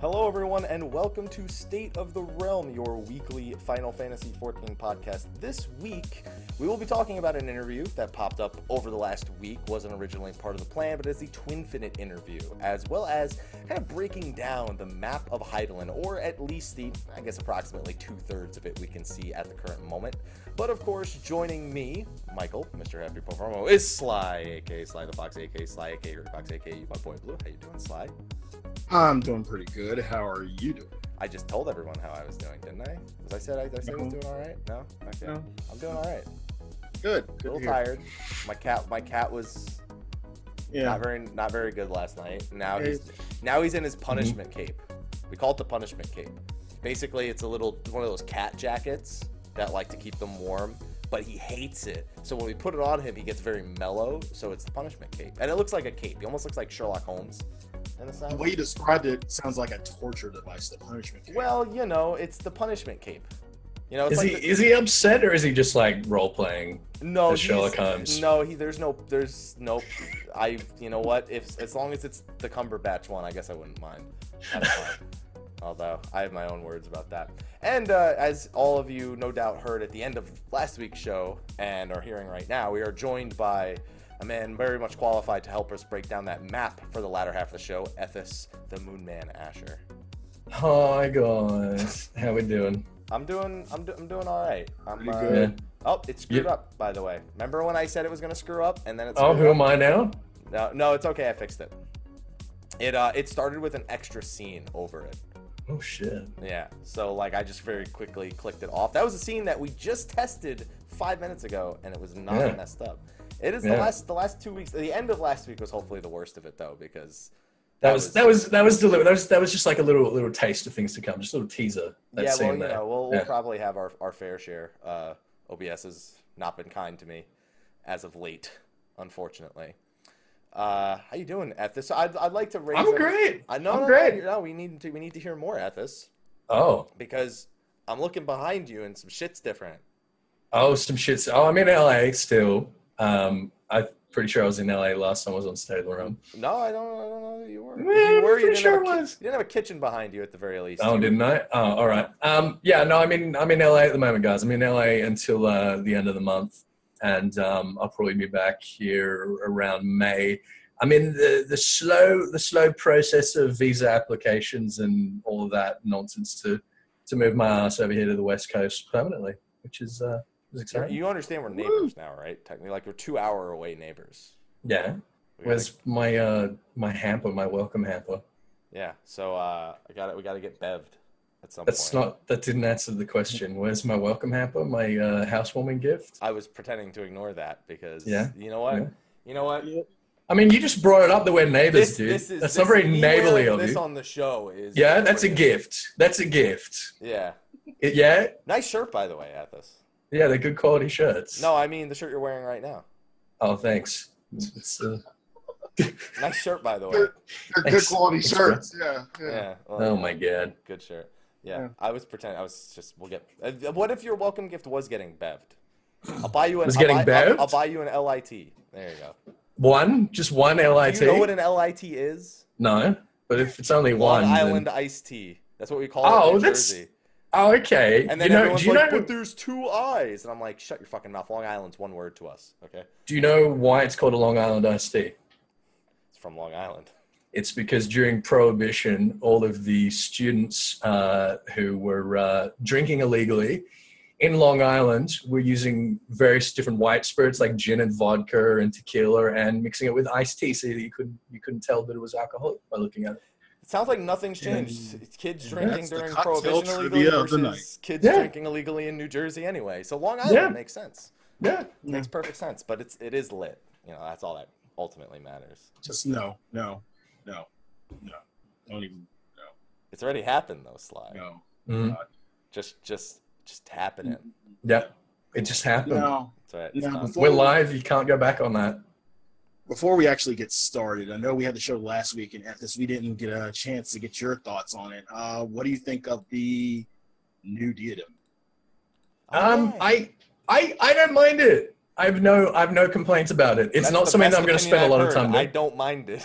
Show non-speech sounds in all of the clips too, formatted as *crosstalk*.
Hello, everyone, and welcome to State of the Realm, your weekly Final Fantasy XIV podcast. This week, we will be talking about an interview that popped up over the last week, wasn't originally part of the plan, but is the Twinfinite interview, as well as kind of breaking down the map of Hydaelyn, or at least the, I guess, approximately two thirds of it we can see at the current moment. But of course, joining me, Michael, Mr. Happy Performo, is Sly, aka Sly the Fox, aka Sly, aka Fox, aka my boy Blue. How you doing, Sly? I'm doing pretty good. How are you doing? I just told everyone how I was doing, didn't I? Was I said I, I say I was doing all right? No. Okay. No. I'm doing all right. Good. A Good. little tired. My cat. My cat was Yeah. not very not very good last night. Now he's now he's in his punishment cape. We call it the punishment cape. Basically, it's a little one of those cat jackets that like to keep them warm. But he hates it. So when we put it on him, he gets very mellow. So it's the punishment cape, and it looks like a cape. He almost looks like Sherlock Holmes, in a sense. The way you described it sounds like a torture device. The punishment. game. Well, you know, it's the punishment cape. You know, it's Is like he the- is he upset or is he just like role playing? No, as Sherlock Holmes. No, he. There's no. There's no. I. You know what? If as long as it's the Cumberbatch one, I guess I wouldn't mind. *laughs* Although I have my own words about that. And uh, as all of you no doubt heard at the end of last week's show and are hearing right now, we are joined by a man very much qualified to help us break down that map for the latter half of the show, Ethis, the Moon Man Asher. Hi guys, how we doing? I'm doing. I'm, do, I'm doing all right. I'm Pretty uh, good. Oh, it screwed Yeah. up. By the way, remember when I said it was gonna screw up and then it? Oh, who up? am I now? No, no, it's okay. I fixed it. It uh, it started with an extra scene over it. Oh shit. Yeah. So like, I just very quickly clicked it off. That was a scene that we just tested five minutes ago, and it was not Yeah. messed up. It is the last the last two weeks. The end of last week was hopefully the worst of it though, because That That was was- that was that was delivered. That was that was just like a little little taste of things to come, just a little teaser. That yeah, well, you there. know, we'll, we'll probably have our, our fair share. Uh, OBS has not been kind to me as of late, unfortunately. Uh, how you doing, Ethis? I'd, I'd like to raise. I'm a- great. I know, I'm no, great. No, we need to we need to hear more, Ethis, Oh, because I'm looking behind you and some shit's different. oh, some shits. Oh, I'm in LA still. Um, I'm pretty sure I was in LA last time I was on State of the Realm. No, I don't. I don't know that you were. Yeah, you I'm were, you didn't, sure have a ki- was. you didn't have a kitchen behind you at the very least. Oh, didn't I? Oh, all right. Um, yeah, no, I'm in I'm in LA at the moment, guys. I'm in LA until uh, the end of the month, and um, I'll probably be back here around May. I'm in the, the slow the slow process of visa applications and all of that nonsense to to move my ass over here to the West Coast permanently, which is uh, is exciting. You understand we're neighbors now, right? Technically, like we're two hour away neighbors. yeah. We gotta- Where's my uh, my hamper, my welcome hamper? Yeah. So uh, I got it. We got to get bevved at some That's point. not that didn't answer the question. Where's my welcome hamper? My uh, housewarming gift? I was pretending to ignore that because Yeah. you know what? Yeah. You know what? I mean, you just brought it up that we're neighbors, This, dude. this is That's this, not very neighborly wearing of this you. on the show is yeah, that's a gift. That's a gift. Yeah. It- yeah, Nice shirt, by the way, Athos. Yeah, they're good quality shirts. No, I mean the shirt you're wearing right now. Oh, thanks. It's, uh, *laughs* Nice shirt, by the way. They're, they're good quality Thanks, shirts. Yeah. Yeah. Yeah. well, oh my god. Good shirt. Yeah. Yeah. I was pretending. I was just. We'll get. Uh, what if your welcome gift was getting bevved? I'll buy you an. Was I'll getting buy, I'll. I'll buy you an LIT. There you go. One, just one LIT. Do you know what an LIT is? no, but if it's only Long one, then- Island iced tea. That's what we call it Oh, in New that's- Jersey. Oh, okay. And then you know, everyone's you like, know? but there's two eyes. And I'm like, shut your fucking mouth. Long Island's one word to us. Okay. Do you know why it's called a Long Island iced tea? It's from Long Island. It's because during Prohibition, all of the students uh, who were uh, drinking illegally in Long Island were using various different white spirits like gin and vodka and tequila and mixing it with iced tea so that you couldn't you couldn't tell that it was alcoholic by looking at it. It sounds like nothing's changed. It's kids drinking during Prohibition illegally versus night. kids Yeah. drinking illegally in New Jersey anyway. So Long Island Yeah. makes sense. Yeah. It Makes perfect sense. But it's it is lit. You know, that's all that ultimately matters. Just no, no, no, no. Don't even. It's already happened though, Sly. No. Mhm. Just just just happening. Yeah. It just happened. No. That's right. No, We're live. You can't go back on that. Before we actually get started, I know we had the show last week, and at this, we didn't get a chance to get your thoughts on it. Uh, what do you think of the new diadem? Um, Okay. I, I, I don't mind it. I have no, I have no complaints about it. It's That's not something that I'm going to spend a I've lot of heard. time I don't mind it.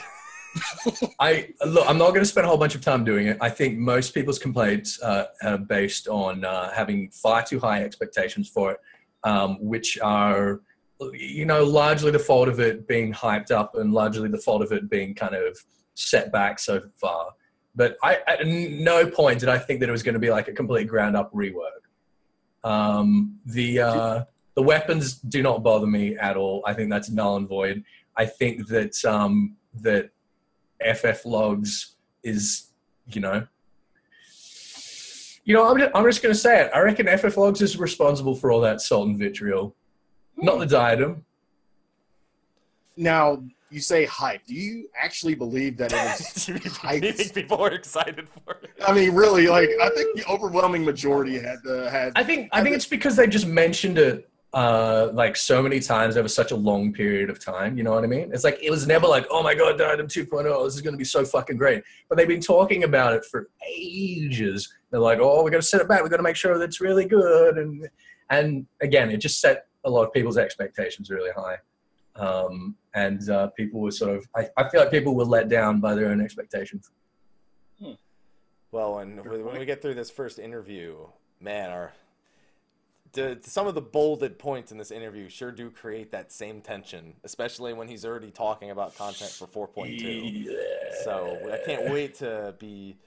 *laughs* I look. I'm not going to spend a whole bunch of time doing it. I think most people's complaints uh, are based on uh, having far too high expectations for it, um, which are, you know, largely the fault of it being hyped up and largely the fault of it being kind of set back so far. But I, at no point did I think that it was going to be like a complete ground up rework. Um, the uh, the weapons do not bother me at all. I think that's null and void. I think that um, that FF logs is, you know, you know, I'm just, I'm just going to say it. I reckon FF logs is responsible for all that salt and vitriol, not the diadem. Now you say hype. Do you actually believe that it was? *laughs* Do you hyped? think people are excited for it? I mean, really, like I think the overwhelming majority had uh, had. I think I think it's because they just mentioned it uh, like so many times over such a long period of time. You know what I mean? It's like it was never like, oh my god, Diadem 2.0, this is going to be so fucking great. But they've been talking about it for ages. They're like, oh, we got to set it back. We got to make sure that it's really good. And and again, it just set a lot of people's expectations really high. Um, and uh, people were sort of, I, I feel like people were let down by their own expectations. Well, when when we get through this first interview, man, our the, some of the bolded points in this interview sure do create that same tension, especially when he's already talking about content for 4.2. So I can't wait to be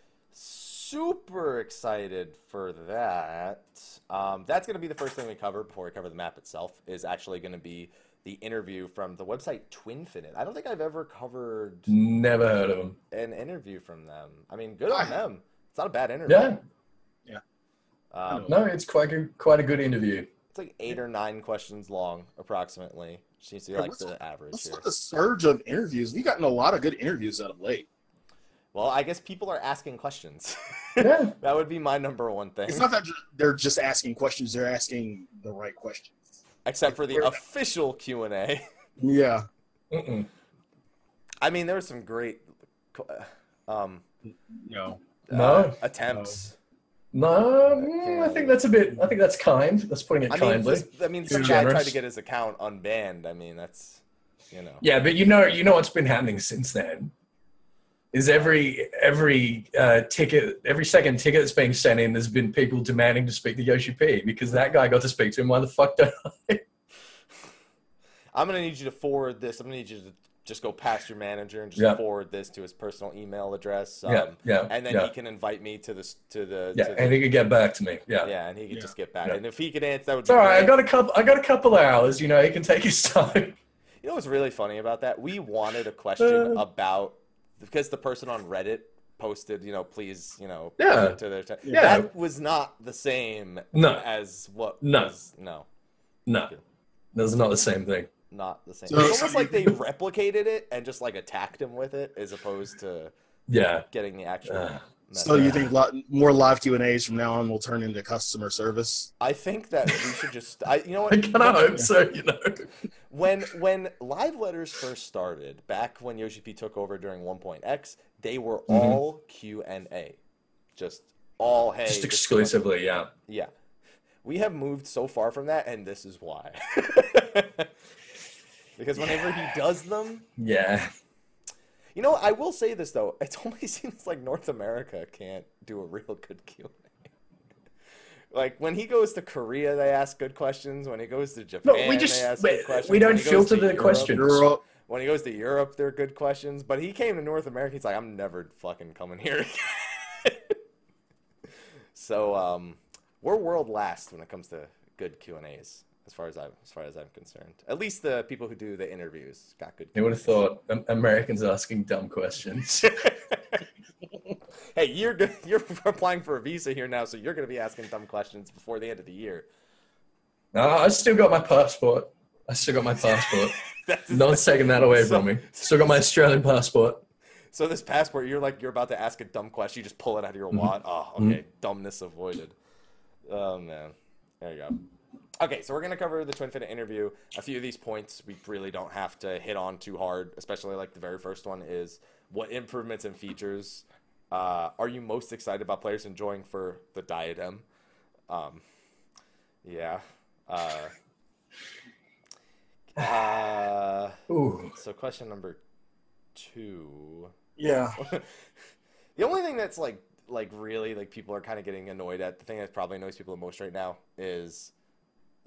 super excited for that. Um, that's going to be the first thing we cover before we cover the map itself. Is actually going to be the interview from the website Twinfinite. I don't think I've ever covered Never heard of them. an interview from them. I mean, good on them. It's not a bad interview. Yeah, Um, no, it's quite a, quite a good interview. It's like eight or nine questions long, approximately. Seems to be Yeah, like the average What's here. with the surge of interviews? We've gotten a lot of good interviews out of late. Well, I guess people are asking questions. *laughs* Yeah. that would be my number one thing. It's not that they're just asking questions; they're asking the right questions. Except for the official Q and A. Yeah. Mm-mm. I mean, there were some great um, No. No. uh, attempts. No, mm, I think that's a bit. I think that's kind. That's putting it I mean, kindly. this, I mean, Too some guy tried to get his account unbanned. I mean, that's you know. Yeah, but you know, you know what's been happening since then is every every uh, ticket, every second ticket that's being sent in, there's been people demanding to speak to Yoshi P because that guy got to speak to him. Why the fuck don't I? *laughs* I'm gonna need you to forward this. I'm gonna need you to just go past your manager and just Yeah. forward this to his personal email address. Um, yeah, yeah, and then yeah, he can invite me to this to the yeah, to the, and he could get back to me. Yeah, yeah, and he could Yeah. just get back. Yeah. And if he could answer, that would it's be all right. I got a couple. I got a couple of hours. You know, he can take his *laughs* time. You know what's really funny about that? We wanted a question Uh. about because the person on Reddit posted, you know, please, you know, Yeah. to their t- Yeah. that was not the same No. as what No. was no, No, that's not the same thing. not the same. So- it's almost like they *laughs* replicated it and just like attacked him with it as opposed to Yeah. getting the actual Uh. So you think li- more live Q and A's from now on will turn into customer service? I think that we should just I you know what *laughs* I kind of hope so. You know. *laughs* when when live letters first started back when Yoshi P took over during 1.x they were Mhm. all Q and A just all hey Just this is what- exclusively, yeah. yeah we have moved so far from that and this is why *laughs* because whenever he does them Yeah. You know I will say this though *laughs* it only *laughs* seems like North America can't do a real good Q&A like when he goes to Korea they ask good questions when he goes to Japan No, we they just ask we, good questions we don't filter the Europe- questions. Europe. when he goes to Europe, they're good questions. But he came to North America. He's like, I'm never fucking coming here *laughs* again. so um, we're world last when it comes to good Q and A's, as far as I as far as I'm concerned. At least the people who do the interviews got good. You would have thought Americans asking dumb questions. *laughs* *laughs* hey, you're. You're *laughs* applying for a visa here now, so you're going to be asking dumb questions before the end of the year. no, I still got my passport. I still got my passport. No one's taking that away So- from me. Still got my Australian passport. So this passport, you're like you're about to ask a dumb question, you just pull it out of your mm-hmm. wallet. Oh, okay, mm-hmm. dumbness avoided. Oh man, there you go. Okay, so we're gonna cover the Twinfinite interview. A few of these points we really don't have to hit on too hard, especially like the very first one is what improvements and features uh, are you most excited about players enjoying for the diadem? Um, yeah. Uh, *laughs* uh, Ooh. so question number two. Yeah. *laughs* the only thing that's like like really like people are kind of getting annoyed at the thing that probably annoys people the most right now is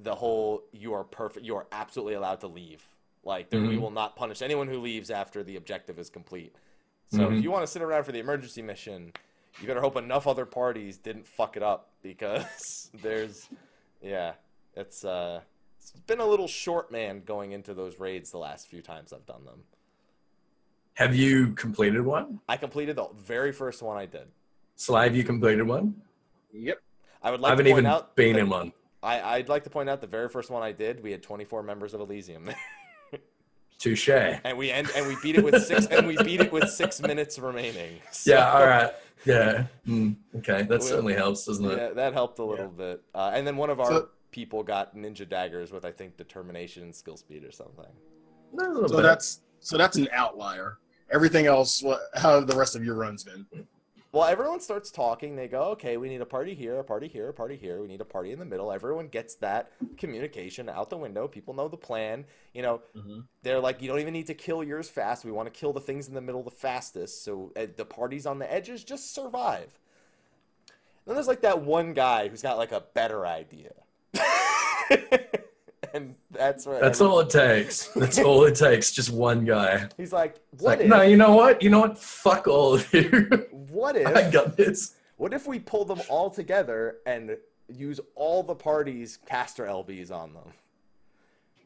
the whole you are perfect you are absolutely allowed to leave like there, we Mhm. will not punish anyone who leaves after the objective is complete so Mhm. if you want to sit around for the emergency mission you better hope enough other parties didn't fuck it up because *laughs* there's yeah it's uh it's been a little short man going into those raids the last few times i've done them Have you completed one? i completed the very first one i did Sly, have you completed one? Yep. i would like I haven't to point even out been that- in one. I, I'd like to point out the very first one I did, we had 24 members of Elysium Touche. and we end and we beat it with six and we beat it with six minutes remaining. So, Yeah, all right. Yeah. Mm, okay, that Well, certainly helps, doesn't it? Yeah, that helped a little bit. Uh, and then one of our So- people got ninja daggers with I think determination and skill speed or something. No, So bit. that's so that's an outlier. Everything else, what how have the rest of your runs been? Well, everyone starts talking. They go, "Okay, we need a party here, a party here, a party here. We need a party in the middle." Everyone gets that communication out the window. People know the plan. You know, Mhm. they're like, "You don't even need to kill yours fast. We want to kill the things in the middle the fastest." So uh, the parties on the edges just survive. Then there's like that one guy who's got like a better idea, *laughs* and that's where That's all it takes. *laughs* That's all it takes. Just one guy. He's like, "What like, if? no, you know what? You know what? Fuck all of you. what *laughs* if? I got this. What if we pull them all together and use all the parties' caster LBs on them?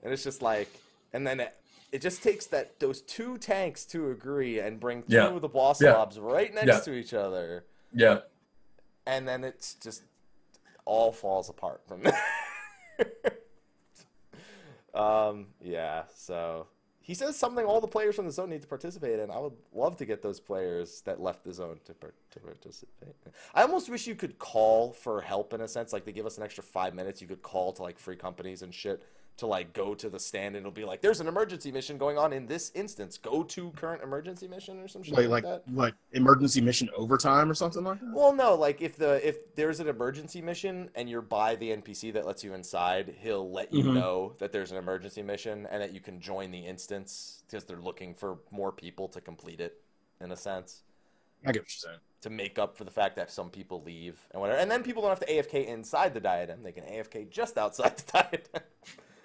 And it's just like, and then it, it just takes that those two tanks to agree and bring two Yeah. of the boss Yeah. mobs right next Yeah. to each other, Yeah. and then it's just all falls apart from there. *laughs* um, yeah. So he says something all the players from the zone need to participate in. I would love to get those players that left the zone to, par- to participate. I almost wish you could call for help in a sense. Like they give us an extra five minutes. You could call to like free companies and shit to like go to the stand and it'll be like, there's an emergency mission going on in this instance. Go to current emergency mission or some shit Like like, like that. like emergency mission overtime or something like that. Well, no, like if the if there's an emergency mission and you're by the NPC that lets you inside, he'll let you Mhm. know that there's an emergency mission and that you can join the instance because they're looking for more people to complete it, in a sense, I get what you're saying. to make up for the fact that some people leave and whatever. And then people don't have to AFK inside the diadem; they can AFK just outside the diadem *laughs*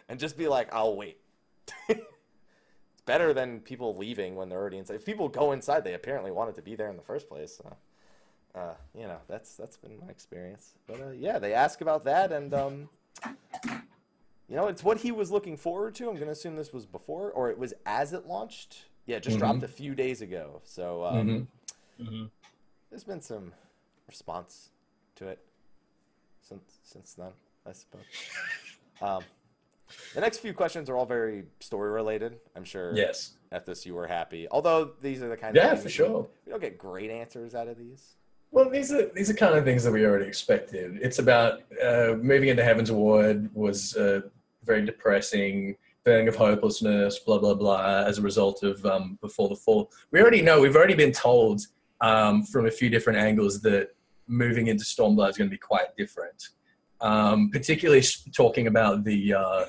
and just be like, "I'll wait." it's *laughs* better than people leaving when they're already inside. If people go inside, they apparently wanted to be there in the first place. So uh, you know, that's that's been my experience. But uh, yeah, they ask about that, and um, you know, it's what he was looking forward to. I'm gonna assume this was before, or it was as it launched. Yeah, it just Mhm. dropped a few days ago. So um, Mhm. hmm there's been some response to it since since then, I suppose. *laughs* Um, the next few questions are all very story related. I'm sure Yes. at this you were happy. Although these are the kind of Yeah, things for we- sure. we don't get great answers out of these. Well, these are these are kind of things that we already expected. It's about uh, moving into Heavensward was uh, very depressing, feeling of hopelessness, blah blah blah, as a result of um, Before the Fall. We already know. We've already been told um, from a few different angles that moving into Stormblood is going to be quite different. Um, particularly talking about the uh,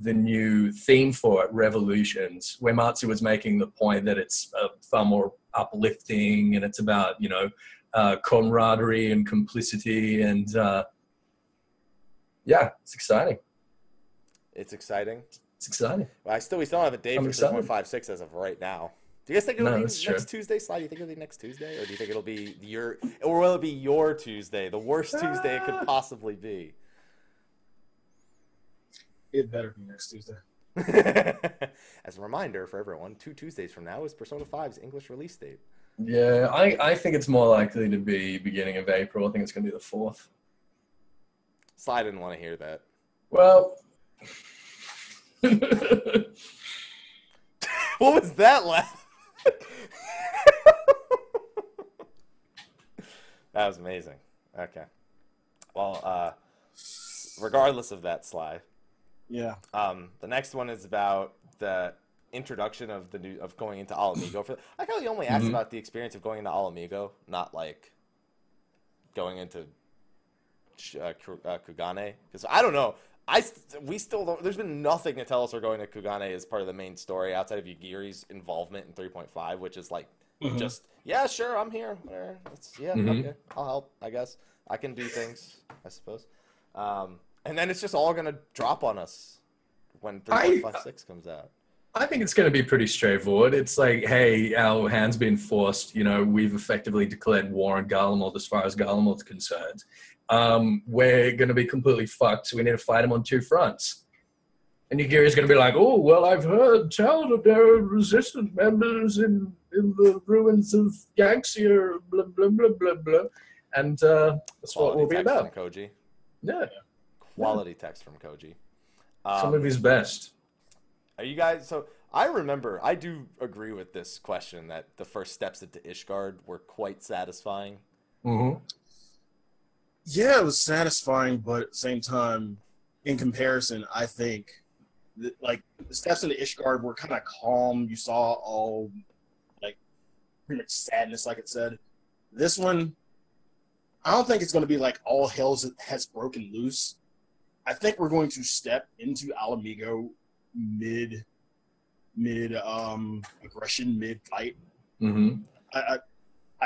the new theme for it, Revolutions, where Matsu was making the point that it's uh, far more uplifting and it's about you know uh, camaraderie and complicity and uh, yeah, it's exciting. It's exciting. It's exciting. Well, I still we still have a date I'm for excited. 3.56 as of right now. Do you guys think it'll No, be next true. Tuesday? Sly? Do you think it'll be next Tuesday, or do you think it'll be your, or will it be your Tuesday, the worst Tuesday it Ah. could possibly be? It better be next Tuesday. *laughs* As a reminder for everyone, two Tuesdays from now is Persona 5's English release date. Yeah, I, I think it's more likely to be beginning of April. I think it's going to be the fourth. Sly didn't want to hear that. Well, *laughs* What was that laugh? *laughs* that was amazing. Okay. Well, uh, regardless of that, Sly, Yeah. um, the next one is about the introduction of the new of going into Ala Mhigo. For I like how you only asked Mhm. about the experience of going into Ala Mhigo, not like going into uh, uh, Kugane, because I don't know. I we still don't. There's been nothing to tell us we're going to Kugane as part of the main story outside of Yugiri's involvement in 3.5, which is like Mhm. just yeah, sure, I'm here. Whatever. It's, yeah, Mhm. okay, I'll help. I guess I can do things. I suppose. Um, and then it's just all gonna drop on us when I- 3.56 comes out. I think it's going to be pretty straightforward. It's like, hey, our hand's been forced. You know, we've effectively declared war on Garlemald as far as Garlemald's concerned. Um, we're going to be completely fucked, so we need to fight him on two fronts. And Yugiri's going to be like, oh, well, I've heard tell that there are resistant members in, in the ruins of Yanxia, blah, blah, blah, blah, blah. And uh, that's what Quality we'll be about. Koji. Yeah, Quality text from Koji. some Um, of his best. Are you guys so? I remember. I do agree with this question that the first steps into Ishgard were quite satisfying. hmm Yeah, it was satisfying, but at the same time, in comparison, I think that, like the steps into Ishgard were kind of calm. You saw all like pretty much sadness, like it said. This one, I don't think it's going to be like all hell has broken loose. I think we're going to step into Ala Mhigo mid mid um aggression, mid fight. Mm-hmm. I, I,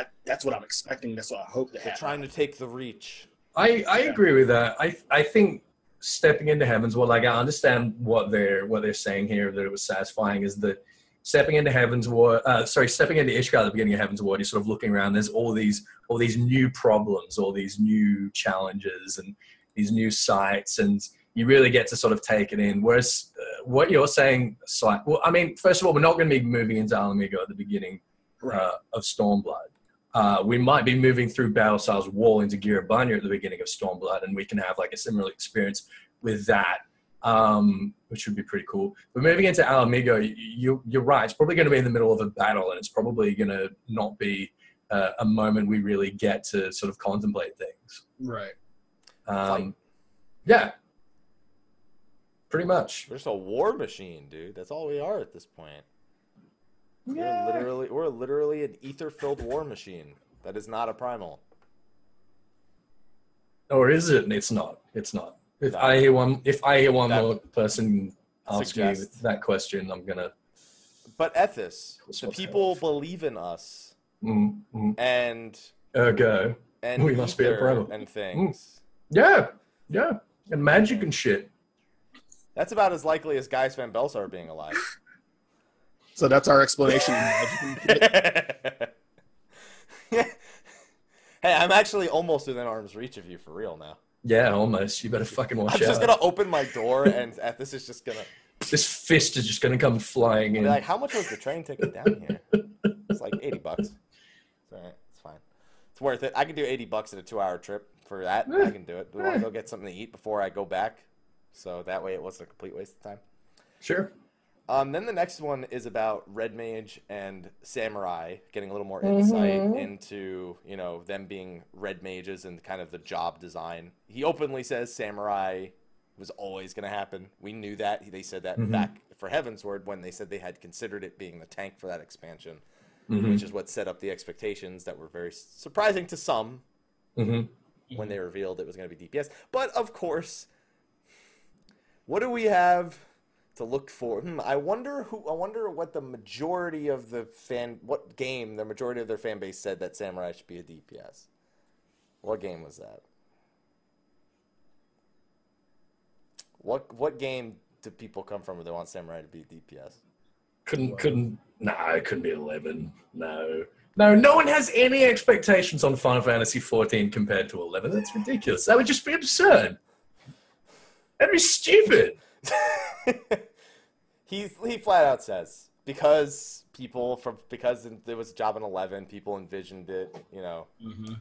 I that's what I'm expecting. That's what I hope to They're happen. trying to take the reach. I, I agree with that. I I think stepping into heavens, well, like I understand what they're what they're saying here that it was satisfying is that stepping into Heavensward. Uh, sorry, stepping into Ishgard at the beginning of Heavensward, you're sort of looking around. There's all these all these new problems, all these new challenges, and these new sites, and you really get to sort of take it in. Whereas uh, what you're saying, Sly, well, I mean, first of all, we're not going to be moving into Ala Mhigo at the beginning Right. uh, of Stormblood. Uh, we might be moving through Baelsar's wall into Gyr Abania at the beginning of Stormblood, and we can have like a similar experience with that, um, which would be pretty cool. But moving into Ala Mhigo, y- you, you're right. It's probably going to be in the middle of a battle, and it's probably going to not be uh, a moment we really get to sort of contemplate things. right. Fight. Um, yeah, pretty much. We're just a war machine, dude. That's all we are at this point. We're literally we're literally an ether-filled war machine. That is not a primal. Or is it? It's not. It's not. If No. I hear one, if I hear one That- more person ask Suggest. that question, I'm gonna. But Ethis, the people believe in us, Mm, mm, and ergo, and We must be a ether primal. and things. yeah, yeah, and magic and shit. That's about as likely as Gaius van Baelsar being alive. So that's our explanation. *laughs* hey, I'm actually almost within arm's reach of you for real now. Yeah, almost. You better fucking watch I'm out. just gonna open my door and uh, Ethis is just gonna This fist is just gonna come flying in. like, "How much was the train ticket down here?" It's like eighty bucks. It's alright. It's fine. It's worth it. I can do eighty bucks at a two-hour trip for that. I can do it. We want to go get something to eat before I go back, so that way it wasn't a complete waste of time. Sure. Um, then the next one is about Red Mage and Samurai getting a little more insight Mhm. into you know them being Red Mages and kind of the job design. He openly says Samurai was always going to happen. We knew that. They said that Mhm. back for Heavensward when they said they had considered it being the tank for that expansion, hmm which is what set up the expectations that were very surprising to some hmm when they revealed it was going to be DPS. But of course, what do we have to look for? Hmm, I wonder who. I wonder what the majority of the fan, what game the majority of their fan base said that Samurai should be a DPS. What game was that? What what game do people come from where they want Samurai to be DPS? Couldn't couldn't. No, it couldn't be eleven. No. No, no one has any expectations on Final Fantasy 14 compared to 11. That's ridiculous. That would just be absurd. That'd be stupid. *laughs* he he flat out says because people from because there was a job in 11 people envisioned it you know Mhm.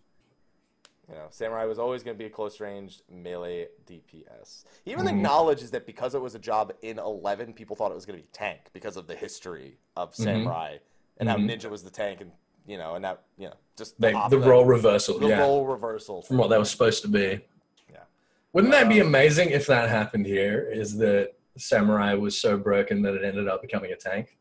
You know, Samurai was always going to be a close range melee DPS. He even Mhm. acknowledges that because it was a job in 11, people thought it was going to be tank because of the history of Mhm. Samurai and how Mhm. Ninja was the tank and, you know, and that, you know, just They, op- the role reversal, the yeah, role reversal. from what they were supposed to be. Yeah. Wouldn't that be amazing if that happened here? Is that Samurai was so broken that it ended up becoming a tank?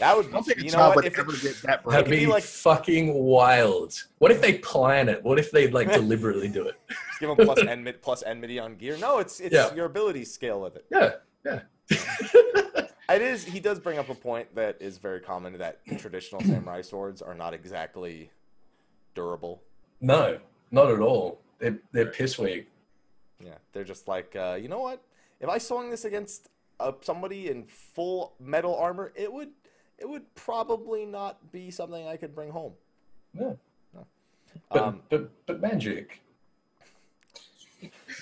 That would I don't think you know what? If ever it, get that That'd be be like- fucking wild. What if they plan it? What if they like *laughs* deliberately do it? just give them plus *laughs* enmity, plus enmity on gear. No, it's it's Yeah. your ability scale with it. Yeah, yeah. *laughs* It is. He does bring up a point that is very common that traditional samurai swords are not exactly durable. no, not at all. They're they're piss weak. Yeah, they're just like, uh, you know what? If I swung this against uh, somebody in full metal armor, it would it would probably not be something I could bring home. Yeah. But, Um, but but magic.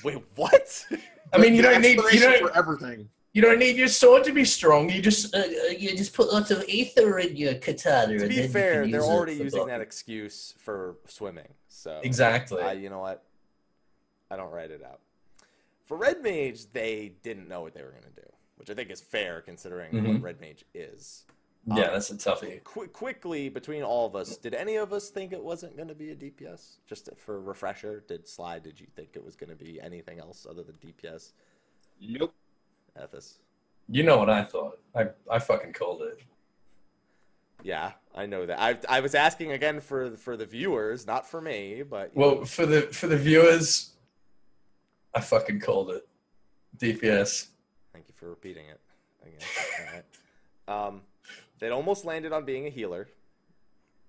wait, what? I mean, you don't need you don't for everything. You don't need your sword to be strong. You just uh, uh, you just put lots of ether in your katana. to and be then fair, can they're already for using that excuse for swimming. So Exactly. I, you know what? I don't write it out. For Red Mage, they didn't know what they were going to do, which I think is fair considering what Mhm. Red Mage is. yeah, um, that's a toughie. Qu- quickly, between all of us, did any of us think it wasn't going to be a DPS? Just for refresher, did Sly, did you think it was going to be anything else other than DPS? Nope. Ethos. You know what I thought? I I fucking called it. Yeah, I know that. I, I was asking again for for the viewers, not for me, but Well, for the for the viewers, I fucking called it. DPS. Thank you for repeating it again. Right. *laughs* Um, they'd almost landed on being a healer,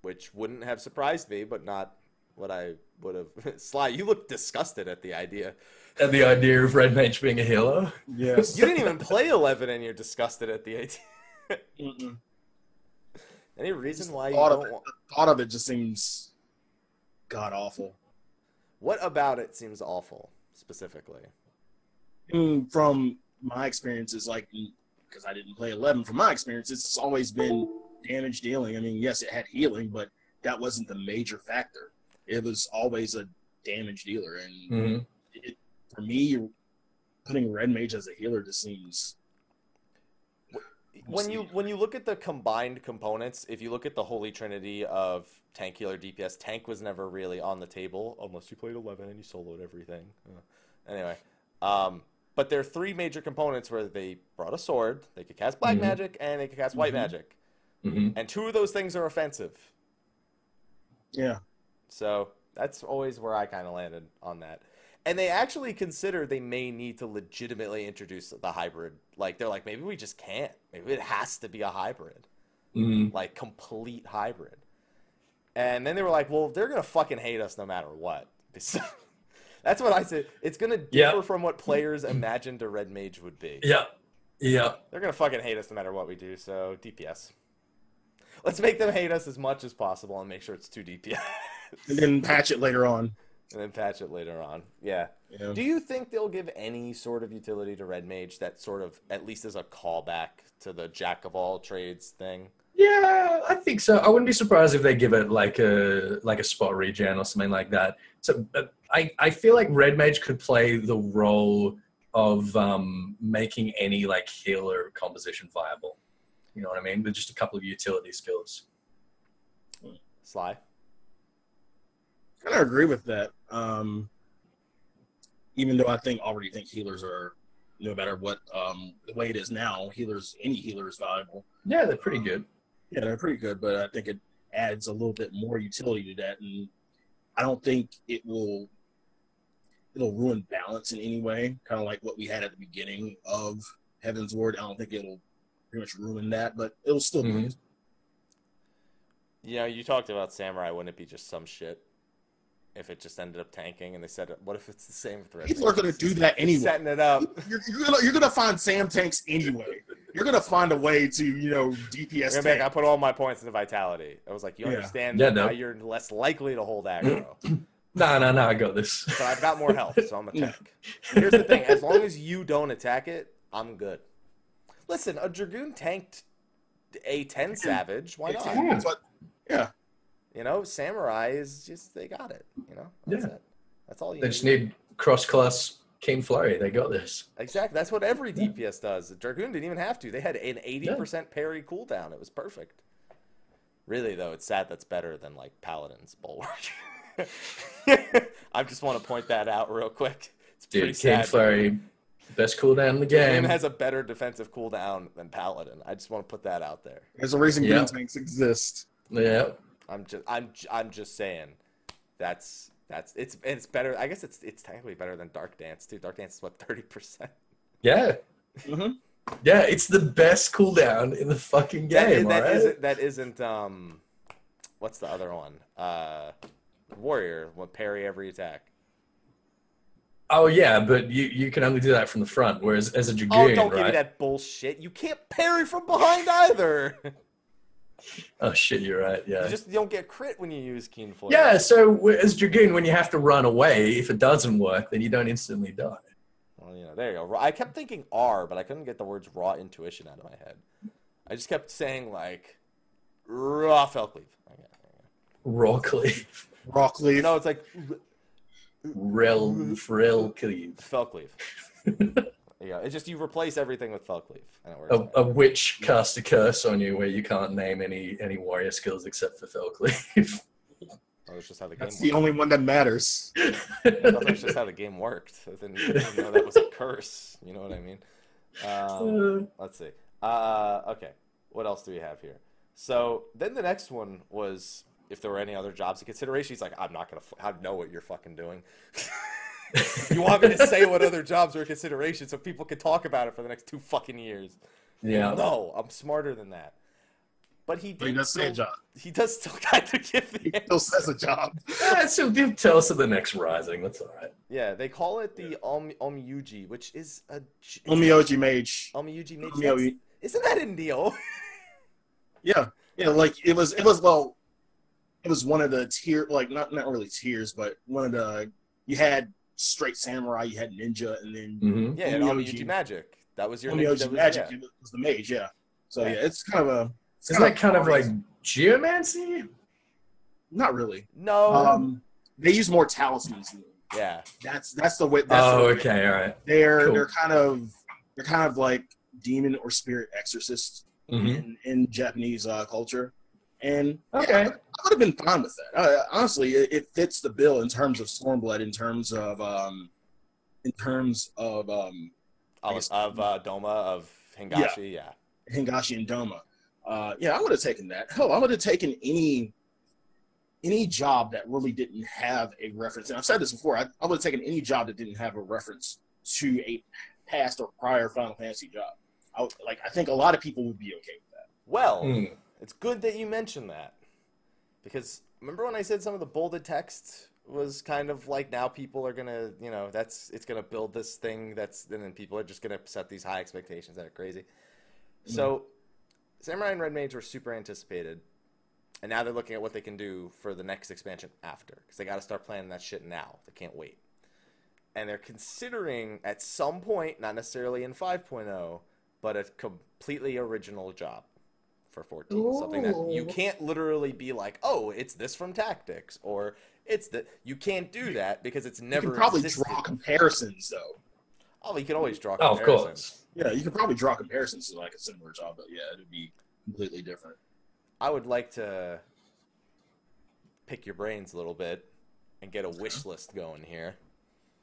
which wouldn't have surprised me, but not what I would have. *laughs* Sly, you look disgusted at the idea. At the idea of Red Mage being a healer. Yes. *laughs* You didn't even play 11 and you're disgusted at the idea. *laughs* Mm-mm. Any reason why you thought of don't it. want... Thought of it just seems god awful. What about it seems awful, specifically? Mm, From my experiences, like because I didn't play eleven, from my experience, it's always been damage dealing. I mean, yes, it had healing, but that wasn't the major factor. It was always a damage dealer, and hmm it, for me, putting red mage as a healer just seems when you when you look at the combined components, if you look at the holy trinity of tank healer DPS, tank was never really on the table unless you played eleven and you soloed everything. Uh, anyway, um, but there are three major components where they brought a sword, they could cast black Mhm. magic, and they could cast white Mhm. magic, hmm and two of those things are offensive. yeah. So that's always where I kind of landed on that. And they actually consider they may need to legitimately introduce the hybrid. Like they're like, maybe we just can't. Maybe it has to be a hybrid. hmm like complete hybrid. And then they were like, well, they're gonna fucking hate us no matter what. *laughs* That's what I said. It's gonna differ Yeah. from what players imagined a red mage would be. Yeah. Yeah. They're gonna fucking hate us no matter what we do. So DPS. Let's make them hate us as much as possible and make sure it's two DPS, *laughs* And then patch it later on. and then patch it later on. Yeah. Know? Do you think they'll give any sort of utility to red mage that sort of at least as a callback to the jack of all trades thing? Yeah, I think so. I wouldn't be surprised if they give it like a like a spot regen or something like that. So uh, I I feel like Red Mage could play the role of um, making any like healer composition viable. You know what I mean? With just a couple of utility skills. Sly. Kind of agree with that. Um, even though I think already think healers are, no matter what um, the way it is now, healers any healer is valuable. Yeah, they're pretty good. Yeah, they're pretty good, but I think it adds a little bit more utility to that, and I don't think it will it'll ruin balance in any way. Kind of like what we had at the beginning of Heavensward. I don't think it'll pretty much ruin that, but it'll still be. Mhm. You know, you talked about samurai. Wouldn't it be just some shit if it just ended up tanking? And they said, "What if it's the same with red?" People are going to do that anyway. Setting it up. You're, you're gonna you're gonna find Sam tanks anyway. You're gonna find a way to you know DPS You're gonna be like, I put all my points into vitality. I was like, you Yeah. understand Yeah, that now no. you're less likely to hold aggro. No, no, no, I got this. but I've got more health, so I'm a Yeah. tank. Here's the thing: as long as you don't attack it, I'm good. Listen, a dragoon tanked a ten savage. Why not? That's what. Yeah, You know, samurai is just they got it. You know, that's Yeah. it. That's all you They just need cross class Keen Flurry. They got this. Exactly. That's what every DPS does. Dragoon didn't even have to. They had an 80% parry cooldown. It was perfect. Really, though, it's sad that's better than, like, Paladin's Bulwark. *laughs* I just want to point that out real quick. It's pretty Dude, Keen sad. Flurry Best cooldown in the Game game. has a better defensive cooldown than Paladin. I just want to put that out there. There's a reason Yeah. green tanks exist. Yeah. I'm just I'm j- I'm just saying that's that's it's it's better. I guess it's it's technically better than Dark Dance too. Dark Dance is what thirty percent. Yeah. hmm Yeah, it's the best cooldown in the fucking game, that alright? isn't that isn't um what's the other one? Uh Warrior will parry every attack. Oh yeah, but you, you can only do that from the front, whereas as a Oh, dragoon, don't give me that bullshit. You can't parry from behind either. *laughs* *laughs* Oh shit, you're right. Yeah. You just you don't get crit when you use Keen Flurry. yeah. So as dragoon, when you have to run away, if it doesn't work, then you don't instantly die. Well, you know, there you go. I kept thinking R, but I couldn't get the words raw intuition out of my head. I just kept saying like raw Felcleave. Okay. Raw cleave, *laughs* Rock leaf. No, it's like rel, frill cleave. Felcleave. *laughs* yeah, it's just you replace everything with Felcleave, and it works. A, a witch cast a curse on you where you can't name any any warrior skills except for fell cleave. Oh, it's just how the game. That's works. the only one that matters. I thought that's just how the game worked. I didn't, didn't know that was a curse. You know what I mean? Um, *laughs* let's see. Uh, okay, what else do we have here? So then the next one was if there were any other jobs in consideration. He's like, I'm not gonna. F- I know what you're fucking doing. *laughs* you want me to say what other jobs are in consideration so people can talk about it for the next two fucking years? yeah. No, I'm smarter than that. But he But he did does say a job. He does still *laughs* kind of give the He answer. still says a job. *laughs* Yeah, so give tell us of the next rising. That's all right. Yeah, they call it the Om Onmyoji, which is a j- Onmyoji mage. Onmyoji mage. Onmyoji. That's- Isn't that in Nioh? *laughs* Yeah, yeah. Like it was. It was well. It was one of the tier, like not not really tiers, but one of the. You had straight samurai, you had ninja, and then hmm Yeah, and Onmyoji. Onmyoji magic. That was your Onmyoji that was- magic yeah. it was the mage. Yeah. So Yeah. yeah, it's kind of a. It's Isn't that kind of like geomancy? Not really. No. Um, they use more talismans. yeah. That's that's the way. That's Oh, the way- okay, all right. They're Cool. they're kind of they're kind of like demon or spirit exorcists hmm in, in Japanese uh, culture, and Okay. yeah, I would have been fine with that. Uh, honestly, it, it fits the bill in terms of Stormblood, in terms of um, in terms of um, Of, guess- of uh, Doma of Hingashi. Yeah. Hingashi and Doma. Uh, yeah, I would have taken that. Hell, I would have taken any any job that really didn't have a reference. And I've said this before. I, I would have taken any job that didn't have a reference to a past or prior Final Fantasy job. I, like, I think a lot of people would be okay with that. Well, Mm. It's good that you mentioned that because remember when I said some of the bolded text was kind of like now people are gonna, you know, that's it's gonna build this thing that's and then people are just gonna set these high expectations that are crazy. Mm-hmm. So, Samurai and Red Mage were super anticipated, and now they're looking at what they can do for the next expansion after because they got to start planning that shit now. They can't wait, and they're considering at some point, not necessarily in 5.0, but a completely original job for 14. Something that you can't literally be like, oh, it's this from Tactics, or it's that you can't do that because it's never You never can probably existed. draw comparisons, though. Oh, you can always draw Oh, of comparisons. course. Yeah, you can probably draw comparisons to like a similar job, but yeah, it'd be completely different. I would like to pick your brains a little bit and get a wish list going here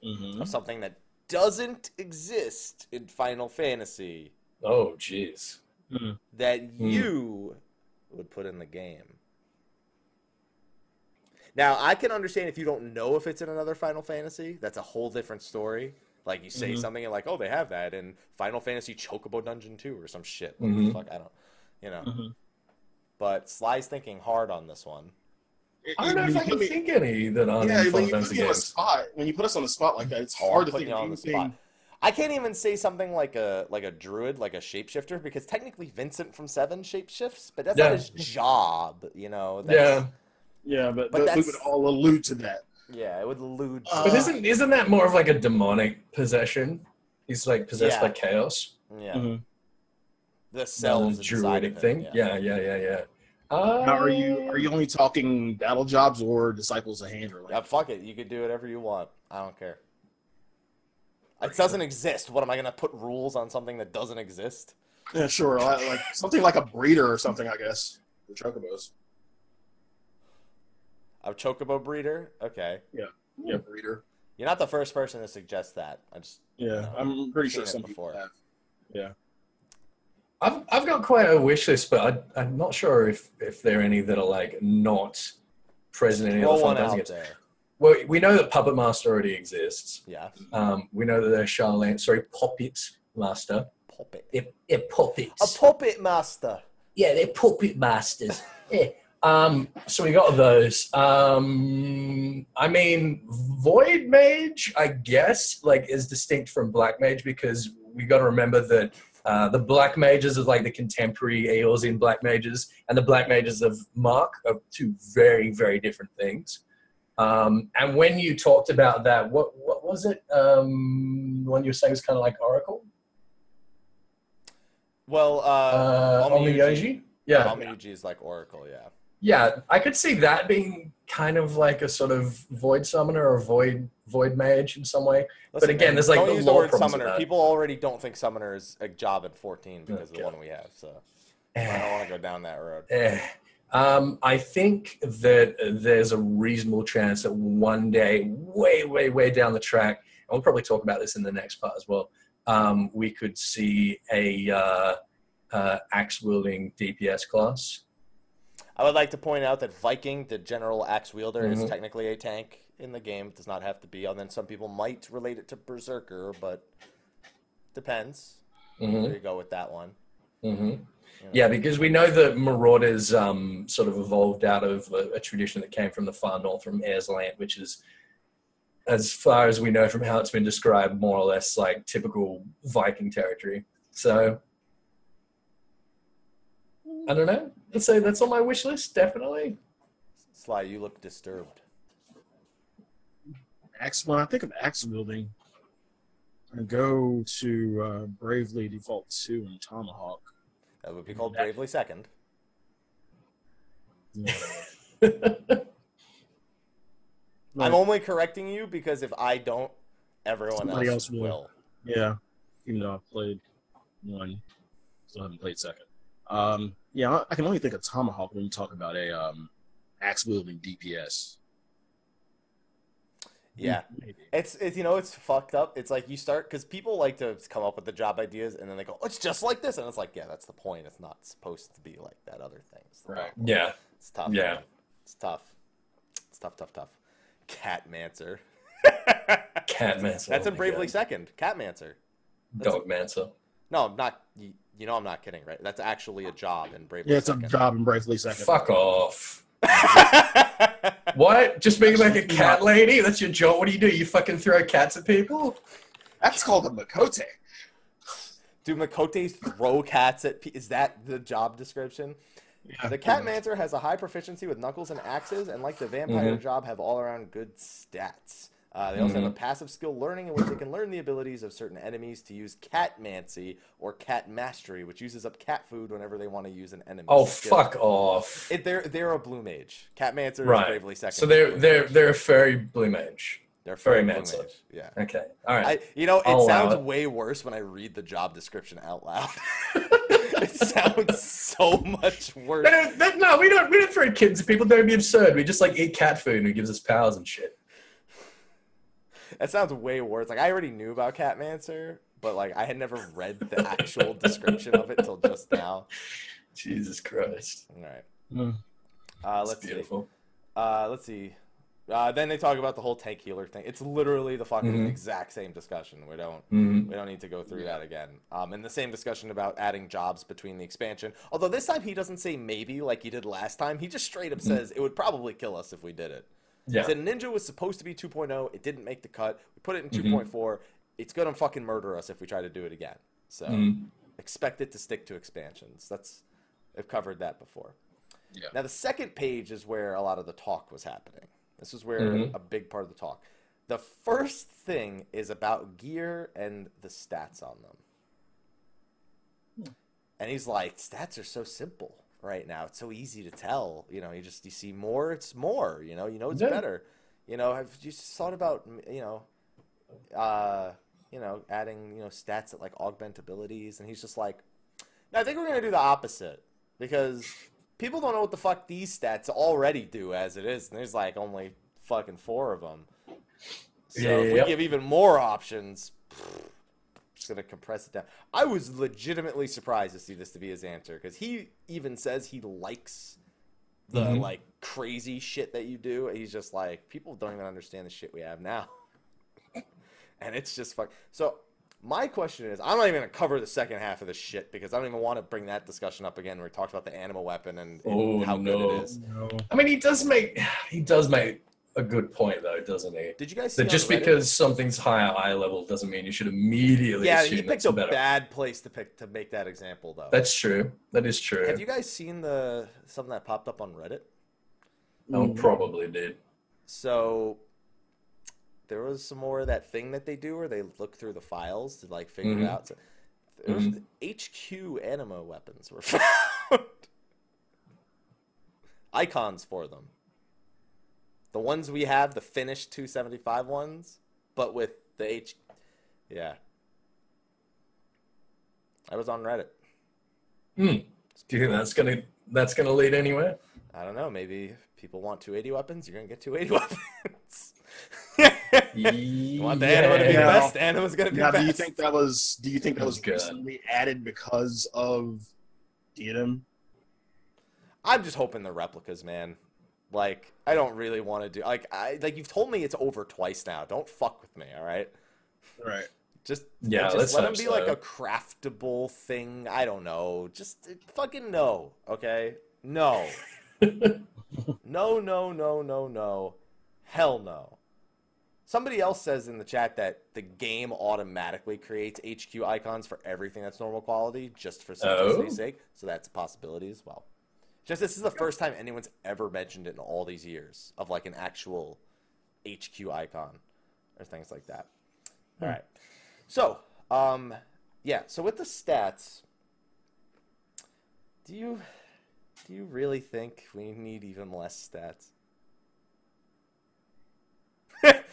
Mm-hmm. of something that doesn't exist in Final Fantasy Oh, jeez. That Hmm. you would put in the game. Now, I can understand if you don't know if it's in another Final Fantasy. That's a whole different story. Like you say Mhm. something and like, oh, they have that in Final Fantasy Chocobo Dungeon 2 or some shit. What Mhm. the fuck? I don't, you know. Mm-hmm. But Sly's thinking hard on this one. I don't know if I can think any that aren't Yeah, in when Final you, put Fantasy me on a games. spot, when you put us on the spot like that, it's hard to think of on the anything. Spot. I can't even say something like a like a druid, like a shapeshifter, because technically Vincent from Seven shapeshifts, but that's Yeah. not his job, you know. That's, Yeah, Yeah, but, But but we would all allude to that. yeah, it would allude. To, Uh, but isn't isn't that more of like a demonic possession? He's like possessed Yeah. by chaos. yeah, Mhm. the Rather cells than druidic of thing. him, Yeah, yeah, yeah, yeah. Uh, Now, are you are you only talking battle jobs or disciples of hand or like? Yeah, fuck it. You could do whatever you want. I don't care. It doesn't exist. What am I gonna put rules on something that doesn't exist? Yeah, sure. Like, like something like a breeder or something, I guess. The chocobos. A chocobo breeder? Okay. Yeah, Yeah, breeder. You're not the first person to suggest that. I just Yeah, I'm pretty sure it some before. have. Yeah. I've I've got quite a wish list, but I, I'm not sure if if there are any that are like not present in any throw of the one Final out there. Well, we know that Puppet Master already exists. Yeah, Um, we know that there's Charlene, sorry, Puppet Master. puppet. They're, they're puppets. A puppet master. yeah, they're puppet masters. yeah. Um, so we got those. Um, I mean, Void Mage, I guess, like is distinct from Black Mage because we got to remember that uh, the Black Mages are like the contemporary Eorzean Black Mages, and the Black Mages of Mhach are two very, very different things. Um, and when you talked about that, what what was it? Um, the one you were saying was kind of like Oracle, Well, uh, uh, Onmyoji. Yeah, Onmyoji is like Oracle. Yeah. Yeah, I could see that being kind of like a sort of void summoner or void void mage in some way. Listen, again, man, there's, like, don't the use the word summoner. People already don't think summoner is a job at 14 because of the one we have. So I don't want to go down that road. Eh. Um, I think that there's a reasonable chance that one day, way, way, way down the track, and we'll probably talk about this in the next part as well. Um, we could see a uh, uh, axe wielding DPS class. I would like to point out that Viking, the general axe wielder, is Mhm. technically a tank in the game. It does not have to be. And then some people might relate it to Berserker, but depends. hmm There you go with that one. Yeah. Yeah, because we know that Marauders um, sort of evolved out of a, a tradition that came from the far north, from Ayers Land, which is, as far as we know from how it's been described, more or less like typical Viking territory. So, I don't know. Let's say that's on my wish list, definitely. Sly, you look disturbed. Axe, when I think of axe wielding, I go to uh, Bravely Default 2 and Tomahawk. That would be called Bravely Second. You know what I mean? I'm only correcting you because if I don't, everyone Somebody else, else will. will. Yeah, even though I've played one, still haven't played second. Um, yeah, I- I can only think of Tomahawk when you talk about a um, axe wielding DPS. Yeah. It's, it's you know it's fucked up. It's like you start because people like to come up with the job ideas and then they go, oh, it's just like this, and it's like, yeah, that's the point. It's not supposed to be like that other thing. It's Right. problem. Yeah. It's tough. Yeah. man. It's tough. It's tough, tough, tough. Catmancer. *laughs* Catmancer. That's oh in Bravely God. Second. Catmancer. that's- Dogmancer. No, I'm not. You, you know I'm not kidding, right? That's actually a job in Bravely Yeah, it's a job in Bravely second. Fuck off. *laughs* *laughs* What? Just being like a cat lady? That's your job? What do you do? You fucking throw cats at people? That's called a Miqo'te. Do Miqo'tes throw cats at? Pe- is that the job description? Yeah, The Catmancer has a high proficiency with knuckles and axes, and like the vampire Mhm. job, have all-around good stats. Uh, they also have a Mhm. passive skill learning in which they can learn the abilities of certain enemies to use Catmancy or Cat Mastery, which uses up cat food whenever they want to use an enemy. Oh, skill. fuck off. It, they're they're a blue mage. Catmancer is Right. bravely second. So they're they're mage. they're a fairy blue mage. they're furry blue mancer. mage. Yeah. Okay. All right. I, you know, it I'll sounds way worse when I read the job description out loud. *laughs* it sounds so much worse. no, no, that- no, we don't we don't throw kids at people. That would be absurd. We just like eat cat food and it gives us powers and shit. That sounds way worse. Like I already knew about Catmancer, but like I had never read the actual *laughs* description of it till just now. Jesus Christ. All right. Mm. Uh, let's see. beautiful. Uh, let's see. Uh, then they talk about the whole tank healer thing. It's literally the fucking Mhm. exact same discussion. We don't Mhm. we don't need to go through that again. Um, and the same discussion about adding jobs between the expansion. Although this time he doesn't say maybe like he did last time. He just straight up says it would probably kill us if we did it. He Yeah. said Ninja was supposed to be 2.0. It didn't make the cut. We put it in Mhm. 2.4. It's gonna fucking murder us if we try to do it again. So Mhm. expect it to stick to expansions. That's I've covered that before. Yeah. Now the second page is where a lot of the talk was happening. This is where Mhm. a big part of the talk. The first thing is about gear and the stats on them. And he's like, stats are so simple right now. It's so easy to tell. You know, you just you see more, it's more. You know, you know it's Yeah. better. You know, have you thought about you know, uh, you know, adding you know stats that like augment abilities? And he's just like, no, I think we're gonna do the opposite because people don't know what the fuck these stats already do as it is, and there's like only fucking four of them. So Yeah, if we yeah. give even more options, just gonna compress it down. I was legitimately surprised to see this to be his answer because he even says he likes the Mhm. like crazy shit that you do. He's just like people don't even understand the shit we have now, *laughs* and it's just fuck. So my question is, I'm not even gonna cover the second half of this shit because I don't even want to bring that discussion up again where we talked about the animal weapon and, and Oh, how good it is. No. I mean, he does make he does make a good point though, doesn't he? Did you guys see That just because something's higher eye level doesn't mean you should immediately yeah, assume you picked that's a better. bad place to pick to make that example though. That's true. That is true. Have you guys seen the something that popped up on Reddit? I probably did. So there was some more of that thing that they do where they look through the files to like figure it Mhm. out. So, there was Mhm. HQ anima weapons were *laughs* found. Icons for them. The ones we have, the finished 275 ones, but with the H. Yeah. I was on Reddit. Hmm. Do you think that's gonna that's gonna lead anywhere? I don't know. Maybe people want 280 weapons. You're gonna get 280 *laughs* weapons. you want the anima to be Yeah. best. The anima's gonna be Now, best. do you think that was? Do you think that was Good. recently added because of Diadem? I'm just hoping the replicas, man. Like, I don't really want to do like I like you've told me it's over twice now. Don't fuck with me, all right? Right. Just Yeah, just let's let them hope be like a craftable thing. I don't know. Just uh, fucking no, okay? No. *laughs* no, no, no, no, no. Hell no. Somebody else says in the chat that the game automatically creates HQ icons for everything that's normal quality just for simplicity's Oh. sake. So that's a possibility as well. Just this is the first time anyone's ever mentioned it in all these years of like an actual HQ icon or things like that. All right. So, um, yeah. So with the stats, do you do you really think we need even less stats? *laughs*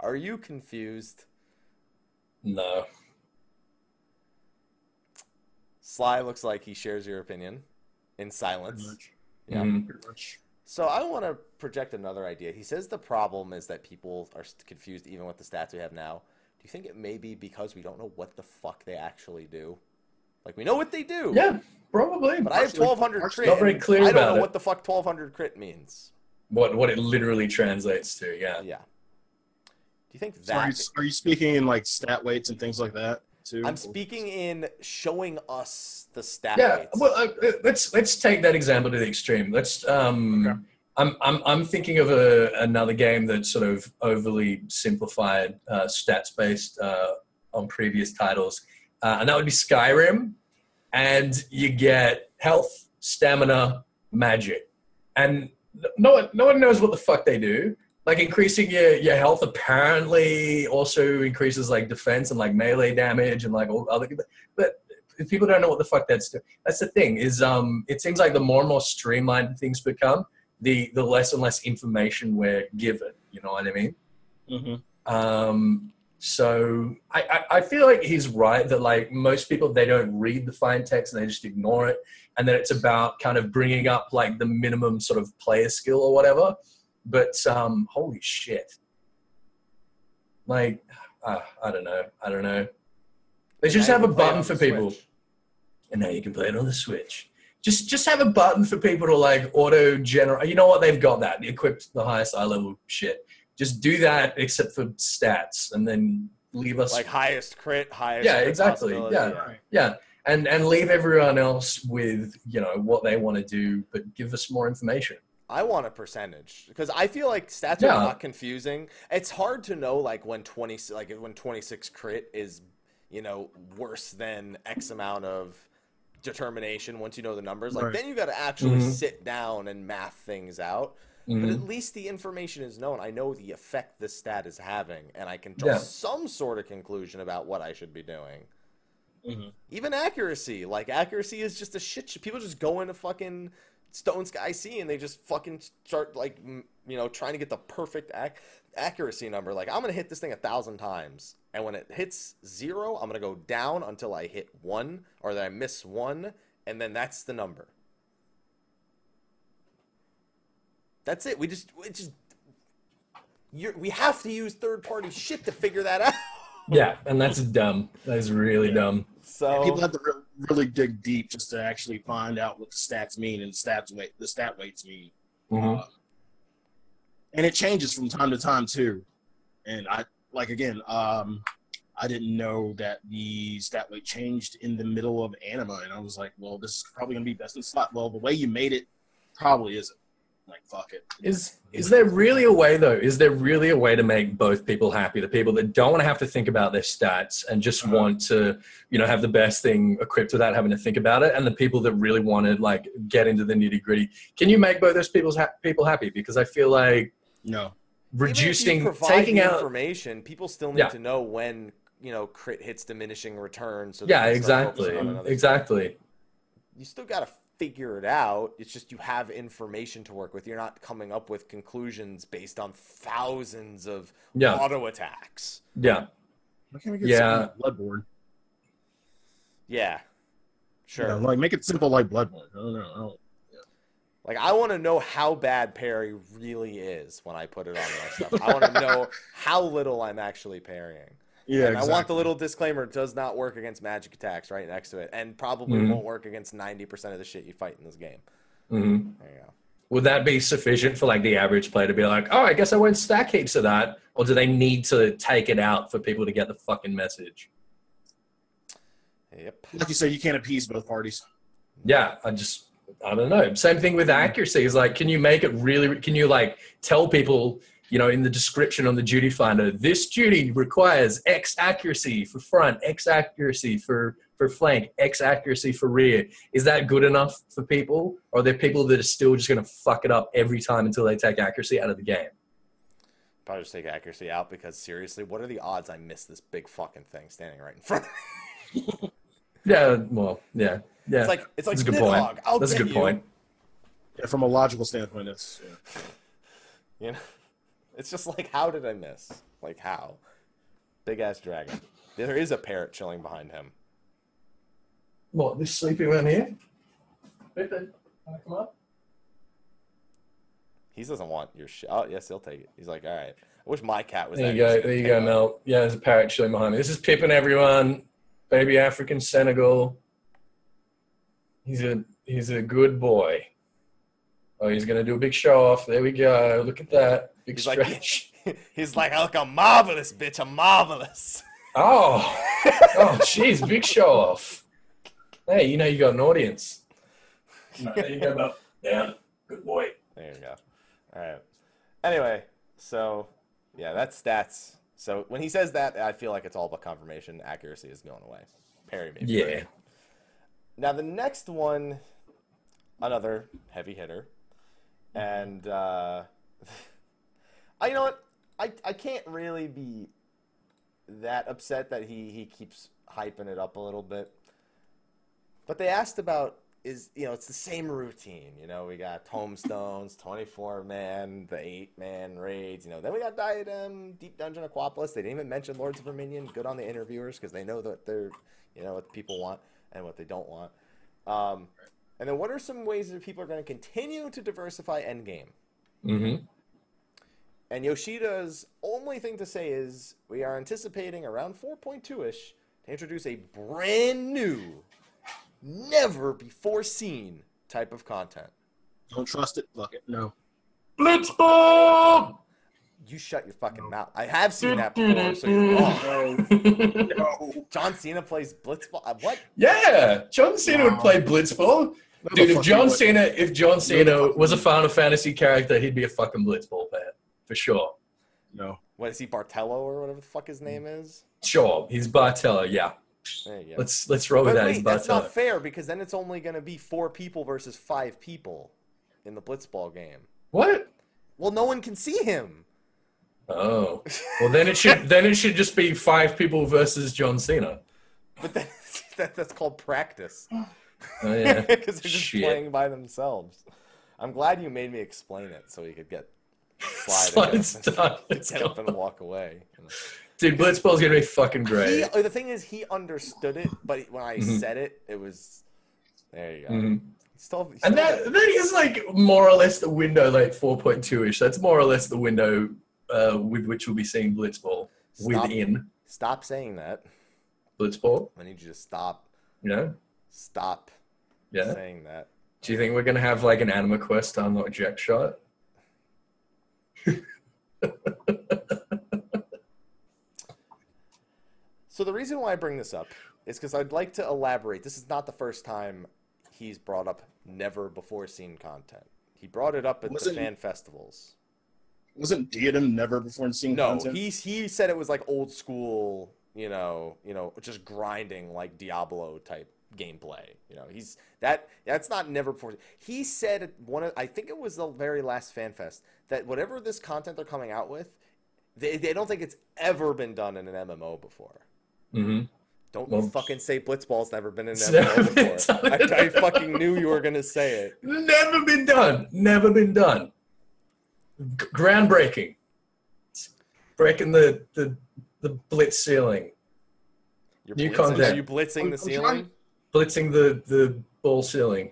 Are you confused? no. Sly looks like he shares your opinion in silence. much. Yeah. Mhm. Much. So I want to project another idea. He says the problem is that people are confused even with the stats we have now. Do you think it may be because we don't know what the fuck they actually do? Like we know what they do. Yeah, probably. But I have 1200 partially- crit. Not very and clear I don't about know it. what the fuck 1200 crit means. what what it literally translates to, yeah. Yeah. Do you think So are, you, that are you speaking in like stat weights and things like that too? I'm speaking in showing us the stats. Yeah, well, uh, let's let's take that example to the extreme. Let's. Um, Okay. I'm I'm I'm thinking of a, another game that's sort of overly simplified, uh, stats based uh, on previous titles, uh, and that would be Skyrim. And you get health, stamina, magic, and no one no one knows what the fuck they do. Like increasing your, your health apparently also increases like defense and like melee damage and like all other. But if people don't know what the fuck that's doing, that's the thing is um it seems like the more and more streamlined things become the the less and less information we're given you know what i mean Mhm. um so I, I i feel like he's right that like most people they don't read the fine text and they just ignore it and that it's about kind of bringing up like the minimum sort of player skill or whatever but um holy shit like uh, i don't know i don't know they just have a can play it button for people Switch. and now you can play it on the Switch. Just just have a button for people to like auto generate. You know what? They've got that equipped the highest eye level shit. Just do that, except for stats, and then leave us like highest crit, highest. Yeah, crit exactly, possibility, yeah. yeah, and and leave everyone else with you know what they want to do, but give us more information. I want a percentage because I feel like stats Yeah. are not confusing. It's hard to know like when twenty like when twenty six crit is you know worse than X amount of determination once you know the numbers. Like Right. then you got to actually Mhm. sit down and math things out. But Mhm. at least the information is known. I know the effect this stat is having, and I can draw Yeah. some sort of conclusion about what I should be doing. Mhm. Even accuracy, like accuracy is just a shit. sh- People just go into fucking Stone Sky Sea and they just fucking start like you know trying to get the perfect ac- accuracy number. Like I'm gonna hit this thing a thousand times, and when it hits zero, I'm gonna go down until I hit one or that I miss one, and then that's the number. That's it. We just it just we have to use third party shit to figure that *laughs* out. Yeah, and that's dumb. That is really dumb. So People have to re- really dig deep just to actually find out what the stats mean and stats weight the stat weights mean. Mhm. Uh, and it changes from time to time too. And I like again, um, I didn't know that the stat weight changed in the middle of anima, and I was like, well, this is probably gonna be best in slot. Well, the way you made it probably isn't. Like fuck it. Is is there really a way though? Is there really a way to make both people happy? The people that don't want to have to think about their stats and just Uh-huh. want to, you know, have the best thing equipped without having to think about it, and the people that really want to like get into the nitty gritty. Can you make both those people's ha- people happy? Because I feel like No. even if you reducing, taking out. information, people still need Yeah. to know when you know crit hits diminishing returns. So Yeah, they can start exactly, focusing exactly. you still got to figure it out. It's just you have information to work with. You're not coming up with conclusions based on thousands of Yeah, auto attacks. yeah. Why can't we get Yeah. something like Bloodborne? Yeah, sure. You know, like make it simple like Bloodborne. I don't know. I don't, Like I want to know how bad parry really is when I put it on my stuff. I want to know *laughs* how little I'm actually parrying. Yeah, and I want the little disclaimer: does not work against magic attacks right next to it, and probably Mhm. won't work against 90% of the shit you fight in this game. hmm There you go. Would that be sufficient for like the average player to be like, oh, I guess I won't stack heaps of that, or do they need to take it out for people to get the fucking message? Yep. like you said, you can't appease both parties. Yeah, I just I don't know. Same thing with accuracy. Is like, can you make it really? Can you like tell people, you know, in the description on the duty finder, this duty requires X accuracy for front, X accuracy for for flank, X accuracy for rear. Is that good enough for people, or are there people that are still just going to fuck it up every time until they take accuracy out of the game? Probably just take accuracy out because seriously, what are the odds I miss this big fucking thing standing right in front of me? *laughs* Yeah, well, yeah, yeah. It's like it's like That's a good point. I'll That's a good you. point. Yeah, from a logical standpoint, that's yeah. *laughs* You know, it's just like how did I miss? Like how? Big ass dragon. There is a parrot chilling behind him. What this sleepy one here? Come up? He doesn't want your shit. Oh yes, he'll take it. He's like, all right. I wish my cat was. There you go. There you go, up." Mel. Yeah, there's a parrot chilling behind me. This is Pippin, everyone. Baby African Senegal. He's a he's a good boy. Oh, he's gonna do a big show off. There we go. Look at that big He's like, stretch. *laughs* he's like, I look, I'm marvelous, bitch. I'm marvelous. oh, *laughs* oh, jeez, big show off. Hey, you know you got an audience. *laughs* There you go, Mel. Down. Good boy. There you go. All right. Anyway, so yeah, that's stats. So when he says that, I feel like it's all about confirmation. Accuracy is going away. Parry maybe. Yeah. Now the next one, another heavy hitter, and uh, *laughs* I you know what I I can't really be that upset that he he keeps hyping it up a little bit. But they asked about is you know it's the same routine. You know we got *laughs* tomestones, twenty four man, the eight man raids. You know then we got diadem, deep dungeon, Aquapolis. They didn't even mention Lords of Verminion. Good on the interviewers because they know that they're you know what people want and what they don't want. Um, and then what are some ways that people are going to continue to diversify endgame? Mm-hmm. And Yoshida's only thing to say is we are anticipating around 4.2 ish to introduce a brand new, never before seen type of content. don't trust it. Fuck it. No. Blitzball! You shut your fucking mouth. I have seen that before, so you're wrong. No. John Cena plays Blitzball. uh, What? Yeah, John Cena would play Blitzball. No, Dude, if John would. Cena, if John Cena fuck was a would. Final Fantasy character, he'd be a fucking Blitzball player for sure. No. What is he, Bartello or whatever the fuck his name is? Sure, he's Bartello. Yeah, There you go. let's let's roll with But that. wait, He's that's not fair because then it's only going to be four people versus five people in the Blitzball game. What? Well, no one can see him. Oh, *laughs* well then it should then it should just be five people versus John Cena. But that, *laughs* that, that's called practice. *laughs* Oh yeah, *laughs* Because they're just Shit. playing by themselves. I'm glad you made me explain it so he could get slide, Slide and start. *laughs* get, up and walk away. dude, Blitzball's gonna be fucking He, great. oh, the thing is, he understood it, but when I Mhm. said it, it was there. You go. Mhm. Still, And still- that that is like more or less the window, like four point two ish. That's more or less the window uh, with which we'll be seeing Blitzball Stop, within stop saying that. Blitzball. I need you to stop. You know? Stop Yeah. saying that. Do you think we're gonna have like an Anima quest to unlock Jack Shot? *laughs* So the reason why I bring this up is because I'd like to elaborate. This is not the first time he's brought up never before seen content. He brought it up at the Wasn't- fan festivals. Wasn't Diadem never before seen No, content? he he said it was like old school, you know, you know, just grinding like Diablo type gameplay. You know, he's that that's not never before. He said one of I think it was the very last fan fest that whatever this content they're coming out with, they, they don't think it's ever been done in an MMO before. Mm-hmm. Don't Well- fucking say Blitzball's never been in an *laughs* MMO before. I, I fucking knew you were gonna say it. Never been done. Never been done. G- groundbreaking. Breaking the, the the blitz ceiling. You're New blitzing, content. Are you blitzing I'm- the I'm ceiling? Trying- Blitzing the, the ball ceiling.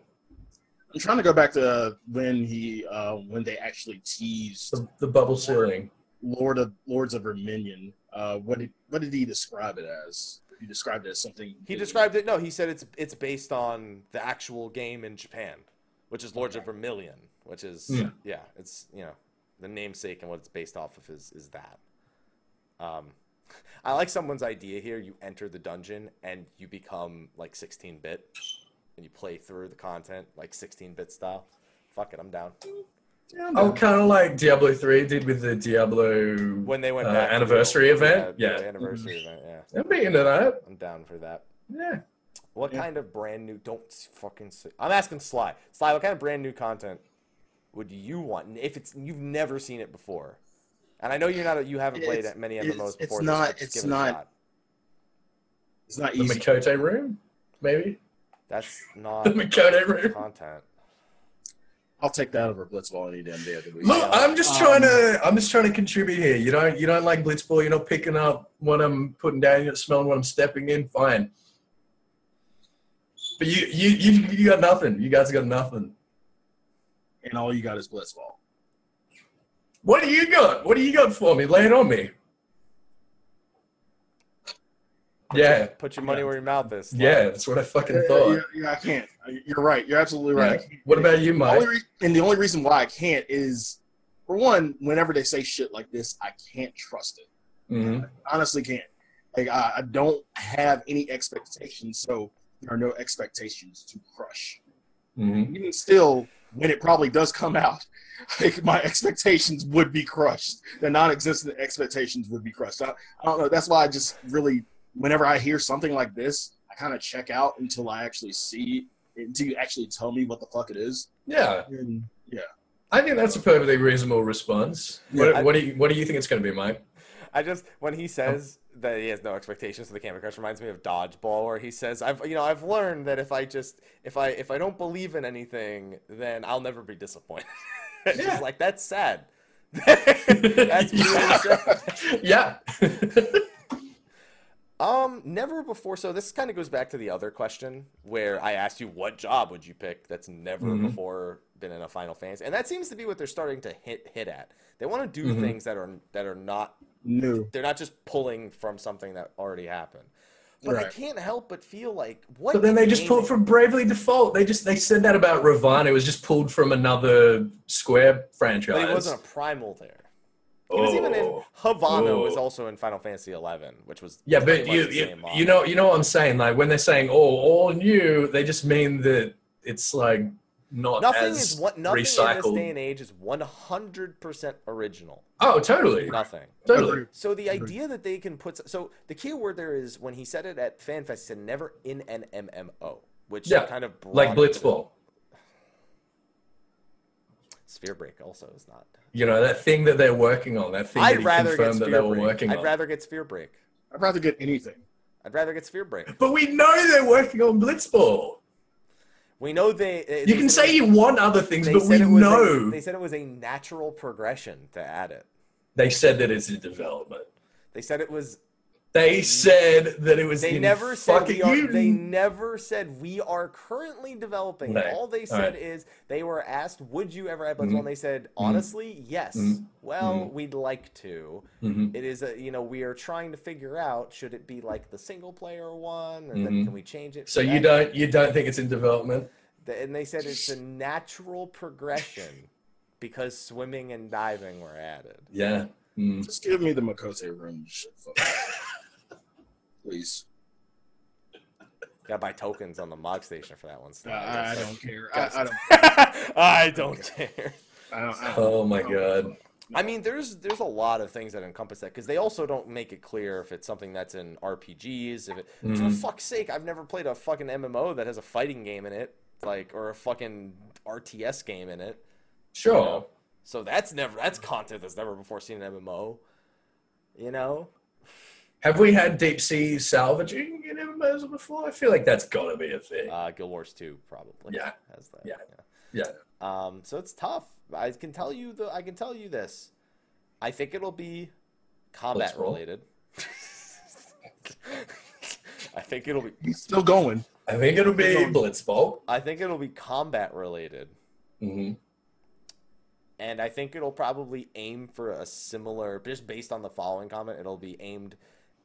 I'm trying to go back to when he uh, when they actually teased The, the bubble ceiling. Lord of Lords of Verminion. Uh, what did what did he describe it as? He described it as something. He described it. No, he said it's it's based on the actual game in Japan, which is Lords of Vermilion, which is Hmm. yeah, it's you know the namesake and what it's based off of is is that. Um, I like someone's idea here. You enter the dungeon and you become like 16 bit, and you play through the content like 16 bit style. Fuck it, I'm down. Oh, kind of like Diablo 3 did with the Diablo When they went uh, back to the anniversary event. yeah, Yeah. the anniversary event. Yeah, I'm be into that. I'm down for that. Yeah. What Yeah. kind of brand new? Don't fucking. Say, I'm asking Sly. Sly, what kind of brand new content would you want? And If it's you've never seen it before, and I know you're not. You haven't played It's- many it's- MMOs it's before. this, not- but just it's give it a not- shot. It's not The easy. Miqo'te room? Maybe? That's not *laughs* The Miqo'te room? content. I'll take that over Blitzball any damn day of the week. Look, I'm just Um, trying to. I'm just trying to contribute here. You don't. You don't like Blitzball. You're not picking up what I'm putting down. You're not smelling what I'm stepping in. Fine. But you, you, you, you got nothing. You guys got nothing. and all you got is Blitzball. What do you got? What do you got for me? Lay it on me. Yeah, Put your money where your mouth is. Sly. yeah. That's what I fucking Yeah, thought. yeah, yeah, I can't. You're right. You're absolutely right. Yeah. What about you, Mike? only re- and the only reason why I can't is, for one, whenever they say shit like this, I can't trust it. hmm honestly can't. Like I, I don't have any expectations, so there are no expectations to crush. hmm Even still, when it probably does come out, *laughs* like my expectations would be crushed. The non-existent expectations would be crushed. I, I don't know. That's why I just really, whenever I hear something like this, I kind of check out until I actually see, until you actually tell me what the fuck it is. Yeah, And yeah, I think that's a perfectly reasonable response. Yeah, what, I- what do you What do you think it's going to be, Mike? I just when he says that he has no expectations for the Candy Crush reminds me of Dodgeball, where he says, "I've you know I've learned that if I just if I if I don't believe in anything, then I'll never be disappointed." *laughs* it's Yeah. like that's sad. *laughs* that's *laughs* really Yeah. sad. yeah. Um, never before. So this kind of goes back to the other question where I asked you what job would you pick that's never Mhm. before been in a Final Fantasy, and that seems to be what they're starting to hit hit at. They want to do Mhm. things that are that are not new. they're not just pulling from something that already happened. But I can't help but feel like what. But then they just pulled from Bravely Default. They just they said that about Ravana. It was just pulled from another Square franchise. But he wasn't a primal there. He was even in Oh. Havana. Was Oh. also in Final Fantasy Eleven, which was Yeah, but you you, you know you know what I'm saying. Like when they're saying "oh all new," they just mean that it's like not nothing as is what nothing in this recycled. day and age is one hundred percent original. oh, totally, Nothing. totally. So the idea that they can put so the key word there is when he said it at FanFest, he said never in an MMO, which Yeah, kind of Like Blitzball. Sphere Break also is not. You know that thing that they're working on. That thing I'd he rather get confirmed that they were Break. working I'd on. rather get Sphere Break. I'd rather get anything. I'd rather get Sphere Break. But we know they're working on Blitzball. We know they. they You can say you want other things, but we said it was know A, they said it was a natural progression to add it. they said that it's in development. They said it was. They said that it was. They in never said we are, you. they never said we are currently developing. it. All they said right. is they were asked, "Would you ever add Blood Mhm. And they said, "Honestly, yes." Mhm. Well, Mhm. we'd like to. Mhm. It is a you know we are trying to figure out should it be like the single player one, and then can we change it? So you that? don't you don't think it's in development? And they said it's a natural progression because swimming and diving were added. Yeah. Mm. Just give me the Miqo'te room shit. *laughs* fuck. Please. Got to buy tokens on the Mog Station for that one. I, I don't care. I, I don't. *laughs* I don't care. I don't, I don't Oh my god. I mean, there's there's a lot of things that encompass that because they also don't make it clear if it's something that's in RPGs. If it, for Mhm. fuck's sake, I've never played a fucking MMO that has a fighting game in it, like or a fucking RTS game in it. Sure. you know? So that's never that's content that's never before seen in MMO. You know, Have we had deep sea salvaging in MMOs before? I feel like that's got to be a thing. uh, Guild Wars Two probably Yeah. has that. Yeah. Yeah. Um, so it's tough. I can tell you the I can tell you this. I think it'll be combat Let's related. *laughs* I think it'll be He's still going. I think it'll be Keep Blitzball. I think it'll be combat related. Mm-hmm. And I think it'll probably aim for a similar just based on the following comment, it'll be aimed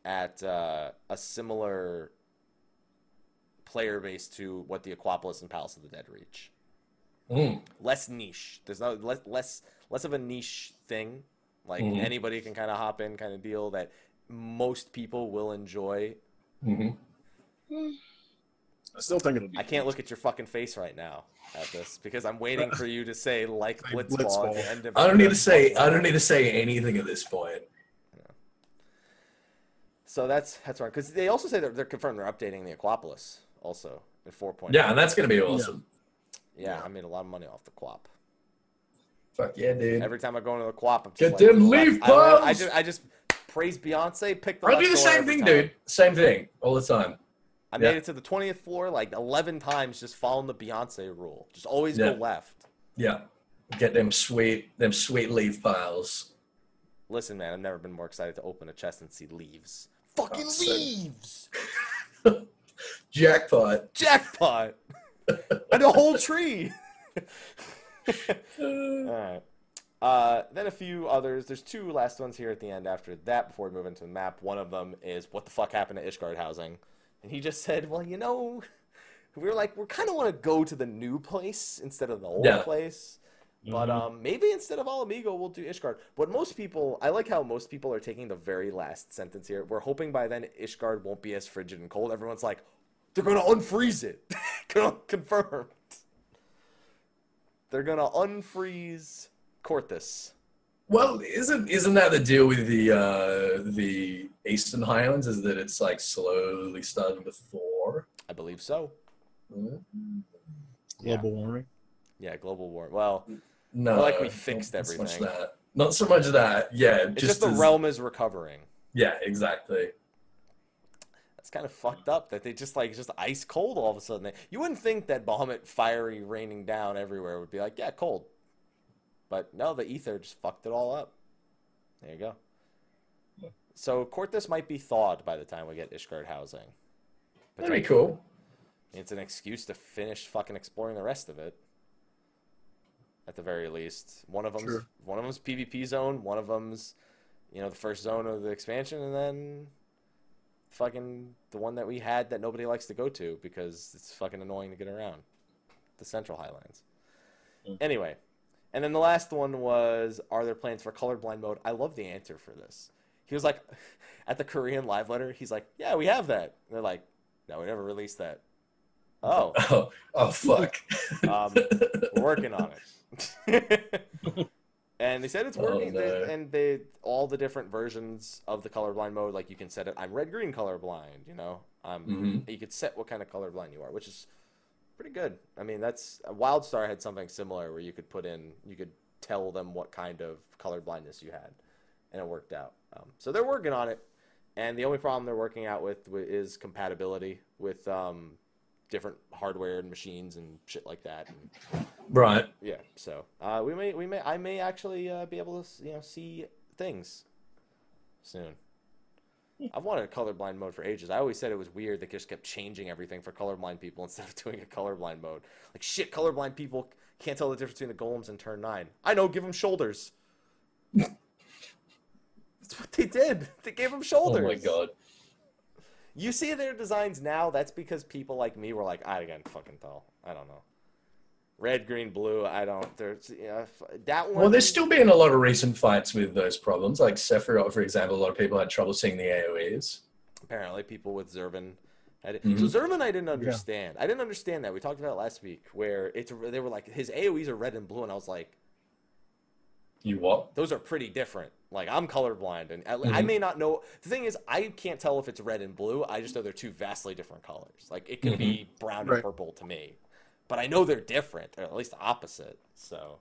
at uh, a similar player base to what the Aquapolis and Palace of the Dead reach. Mm. less niche. There's no less less less of a niche thing. Like Mhm. anybody can kind of hop in, kind of deal that most people will enjoy. hmm I still think it'll be. I can't look at your fucking face right now at this because I'm waiting for you to say like Like Blitzball, at Blitzball. the end of. I don't need to say. I don't need to say anything at this point. So that's that's right because they also say they're, they're confirmed they're updating the Aquapolis also in 4.0. point. Yeah, and that's gonna be awesome. yeah, Yeah. I made a lot of money off the Quap. Fuck yeah, dude. Every time I go into the Quap, I'm just Get like, them to the left. leaf I, I balls! just I just praise Beyonce. Pick the. I left do the door same thing, time. dude. Same thing all the time. I Yeah. made it to the 20th floor like 11 times just following the Beyonce rule. Just always Yeah. go left. Yeah. Get them sweet, them sweet leaf piles. Listen, man, I've never been more excited to open a chest and see leaves. Fucking Oh, leaves! *laughs* Jackpot. Jackpot! *laughs* and a whole tree! *laughs* Alright. Uh, then a few others. There's two last ones here at the end after that before we move into the map. One of them is what the fuck happened to Ishgard housing. And he just said, well, you know, we were like, we kind of want to go to the new place instead of the old Yeah. place. But Mhm. um, maybe instead of Ala Mhigo, we'll do Ishgard. But most people, I like how most people are taking the very last sentence here. We're hoping by then Ishgard won't be as frigid and cold. Everyone's like, they're gonna unfreeze it. *laughs* Confirmed. They're gonna unfreeze Coerthas. Well, isn't isn't that the deal with the uh, the Eastern Highlands? Is that it's like slowly starting to thaw? I believe so. Mm. global warming. Yeah, global war. Well, No, like we fixed not so much everything. that. Not so much that. Yeah, it's just, the as- realm is recovering. Yeah, exactly. That's kind of fucked up that they just like just ice cold all of a sudden. You wouldn't think that Bahamut fiery raining down everywhere would be like, yeah, cold. But no, the ether just fucked it all up. There you go. So Coerthas might be thawed by the time we get Ishgard housing. That'd be cool. It's an excuse to finish fucking exploring the rest of it. At the very least, one of them's Sure. one of them's PvP zone, one of them's you know the first zone of the expansion, and then fucking the one that we had that nobody likes to go to because it's fucking annoying to get around, the Central Highlands. Mm. Anyway, and then the last one was, are there plans for colorblind mode? I love the answer for this. He was like, *laughs* at the Korean live letter, he's like, yeah, we have that. And they're like, no, we never released that. *laughs* Oh, Oh, oh fuck. um, we're working on it. *laughs* *laughs* and they said it's Oh, working. no. they, and they all the different versions of the colorblind mode, like you can set it. I'm red green colorblind. You know, um, Mhm. you could set what kind of colorblind you are, which is pretty good. I mean, that's WildStar had something similar where you could put in, you could tell them what kind of colorblindness you had, and it worked out. Um, so they're working on it, and the only problem they're working out with, wi- is compatibility with um, different hardware and machines and shit like that. And, right. yeah, so uh, we may, we may, I may actually uh, be able to, you know, see things soon. I've wanted a colorblind mode for ages. I always said it was weird they just kept changing everything for colorblind people *laughs* instead of doing a colorblind mode. Like shit, colorblind people can't tell the difference between the golems and turn nine. I know, give them shoulders. *laughs* That's what they did. They gave them shoulders. Oh my god. You see their designs now. That's because people like me were like, I can't fucking tell. I don't know. Red, green, blue. I don't. There's you know, that one. Well, there's still been a lot of recent fights with those problems. Like Sephiroth, for example, a lot of people had trouble seeing the AoEs. apparently people with it. Mhm. So Zervin, I didn't understand. I didn't understand that. We talked about it last week, where it's they were like his AOE's are red and blue, and I was like, You what? those are pretty different. Like I'm colorblind, and I, I may not know. The thing is, I can't tell if it's red and blue. I just know they're two vastly different colors. Like it could be brown and purple to me, but I know they're different, or at least opposite. So,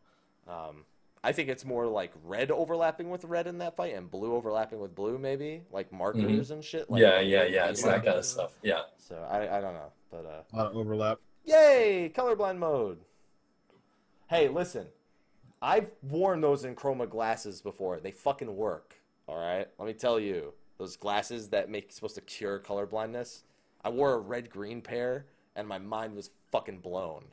um, I think it's more like red overlapping with red in that fight, and blue overlapping with blue, maybe like markers and shit. Like yeah, yeah, yeah. It's that kind of stuff. Yeah. So I, I don't know, but uh, A lot of overlap. Yay! Colorblind mode. Hey, listen. I've worn those EnChroma glasses before. They fucking work. All right? Let me tell you. Those glasses that make supposed to cure color blindness. I wore a red green pair and my mind was fucking blown.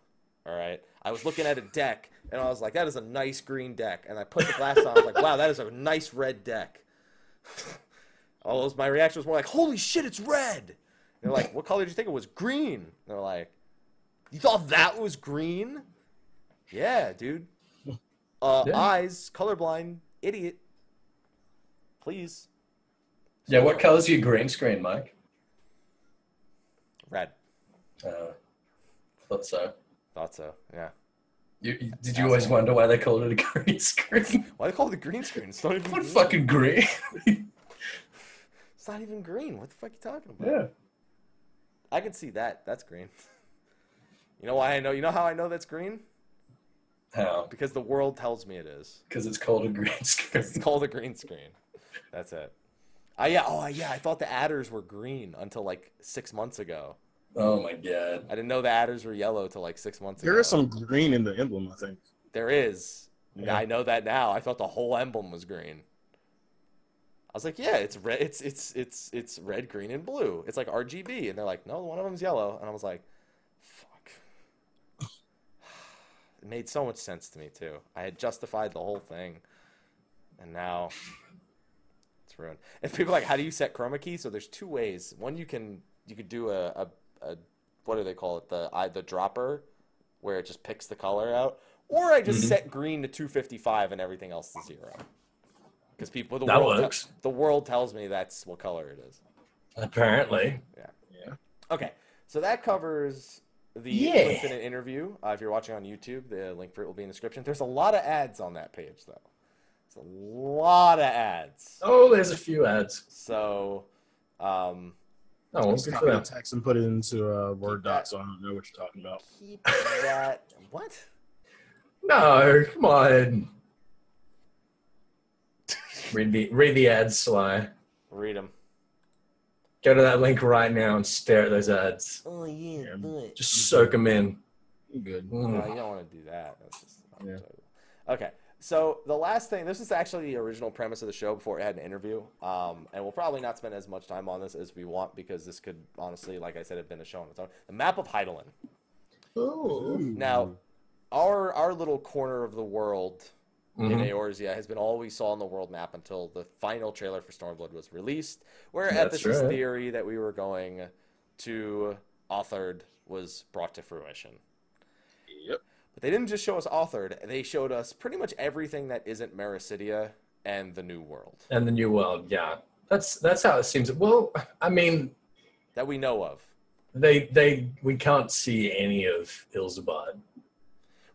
All right? I was looking at a deck and I was like, that is a nice green deck. And I put the glass on. I was like, wow, that is a nice red deck. *laughs* All those, my reaction was more like, holy shit, it's red. They're like, what color did you think it was? Green. And they're like, you thought that was green? Yeah, dude. Uh, Yeah. Eyes, colorblind, idiot. Please. Yeah. What color's your green screen, Mike? Red. Uh, thought so. Thought so. Yeah. You, you- did you always wonder why they called it a green *laughs* screen? Why they call it the green screen? It's not even. what green. fucking green? It's not even green. What the fuck are you talking about? yeah. I can see that. That's green. *laughs* You know why I know? You know how I know that's green? How? Uh, because the world tells me it is. Because it's called a green *laughs* screen. It's called a green screen. That's it. Oh yeah. Oh yeah. I thought the adders were green until like six months ago. Oh my god. I didn't know the adders were yellow till like six months ago. There is some green in the emblem, I think. There is. Yeah. I know that now. I thought the whole emblem was green. I was like, yeah, it's red. It's it's it's it's red, green, and blue. It's like RGB, and they're like, no, one of them's yellow, and I was like, fuck. It made so much sense to me too. I had justified the whole thing, and now it's ruined. And people are like, how do you set chroma key? So there's two ways. One, you can you could do a a, a what do they call it? The I the dropper, where it just picks the color out, or I just Mhm. set green to 255 and everything else to zero. Because people, the That world, te- the world tells me that's what color it is. Apparently. Yeah. Okay, so that covers the Yeah. Infinite interview. Uh, if you're watching on YouTube, the link for it will be in the description. There's a lot of ads on that page, though. It's a lot of ads. Oh, there's a few ads. So, um, Oh, well, Just good for copy the text and put it into a Word doc, that. so I don't know what you're talking about. keep that. *laughs* What? No, come on. *laughs* read the read the ads, Sly. Read them. Go to that link right now and stare at those ads. Oh yeah, Yeah. but Just soak them in. Good. No, Mm. you don't want to do that. That's just Yeah. okay. So the last thing, this is actually the original premise of the show before it had an interview, um, and we'll probably not spend as much time on this as we want because this could honestly, like I said, have been a show on its own. The map of Hydaelyn. Oh. Now, our our little corner of the world in Mhm. Eorzea has been all we saw on the world map until the final trailer for Stormblood was released, where That's Ethos' right. theory that we were going to Othard was brought to fruition. Yep. But they didn't just show us Othard; they showed us pretty much everything that isn't Meracydia and the New World And the new world, yeah. That's that's how it seems. Well, I mean, that we know of. they they we can't see any of Ilsabard.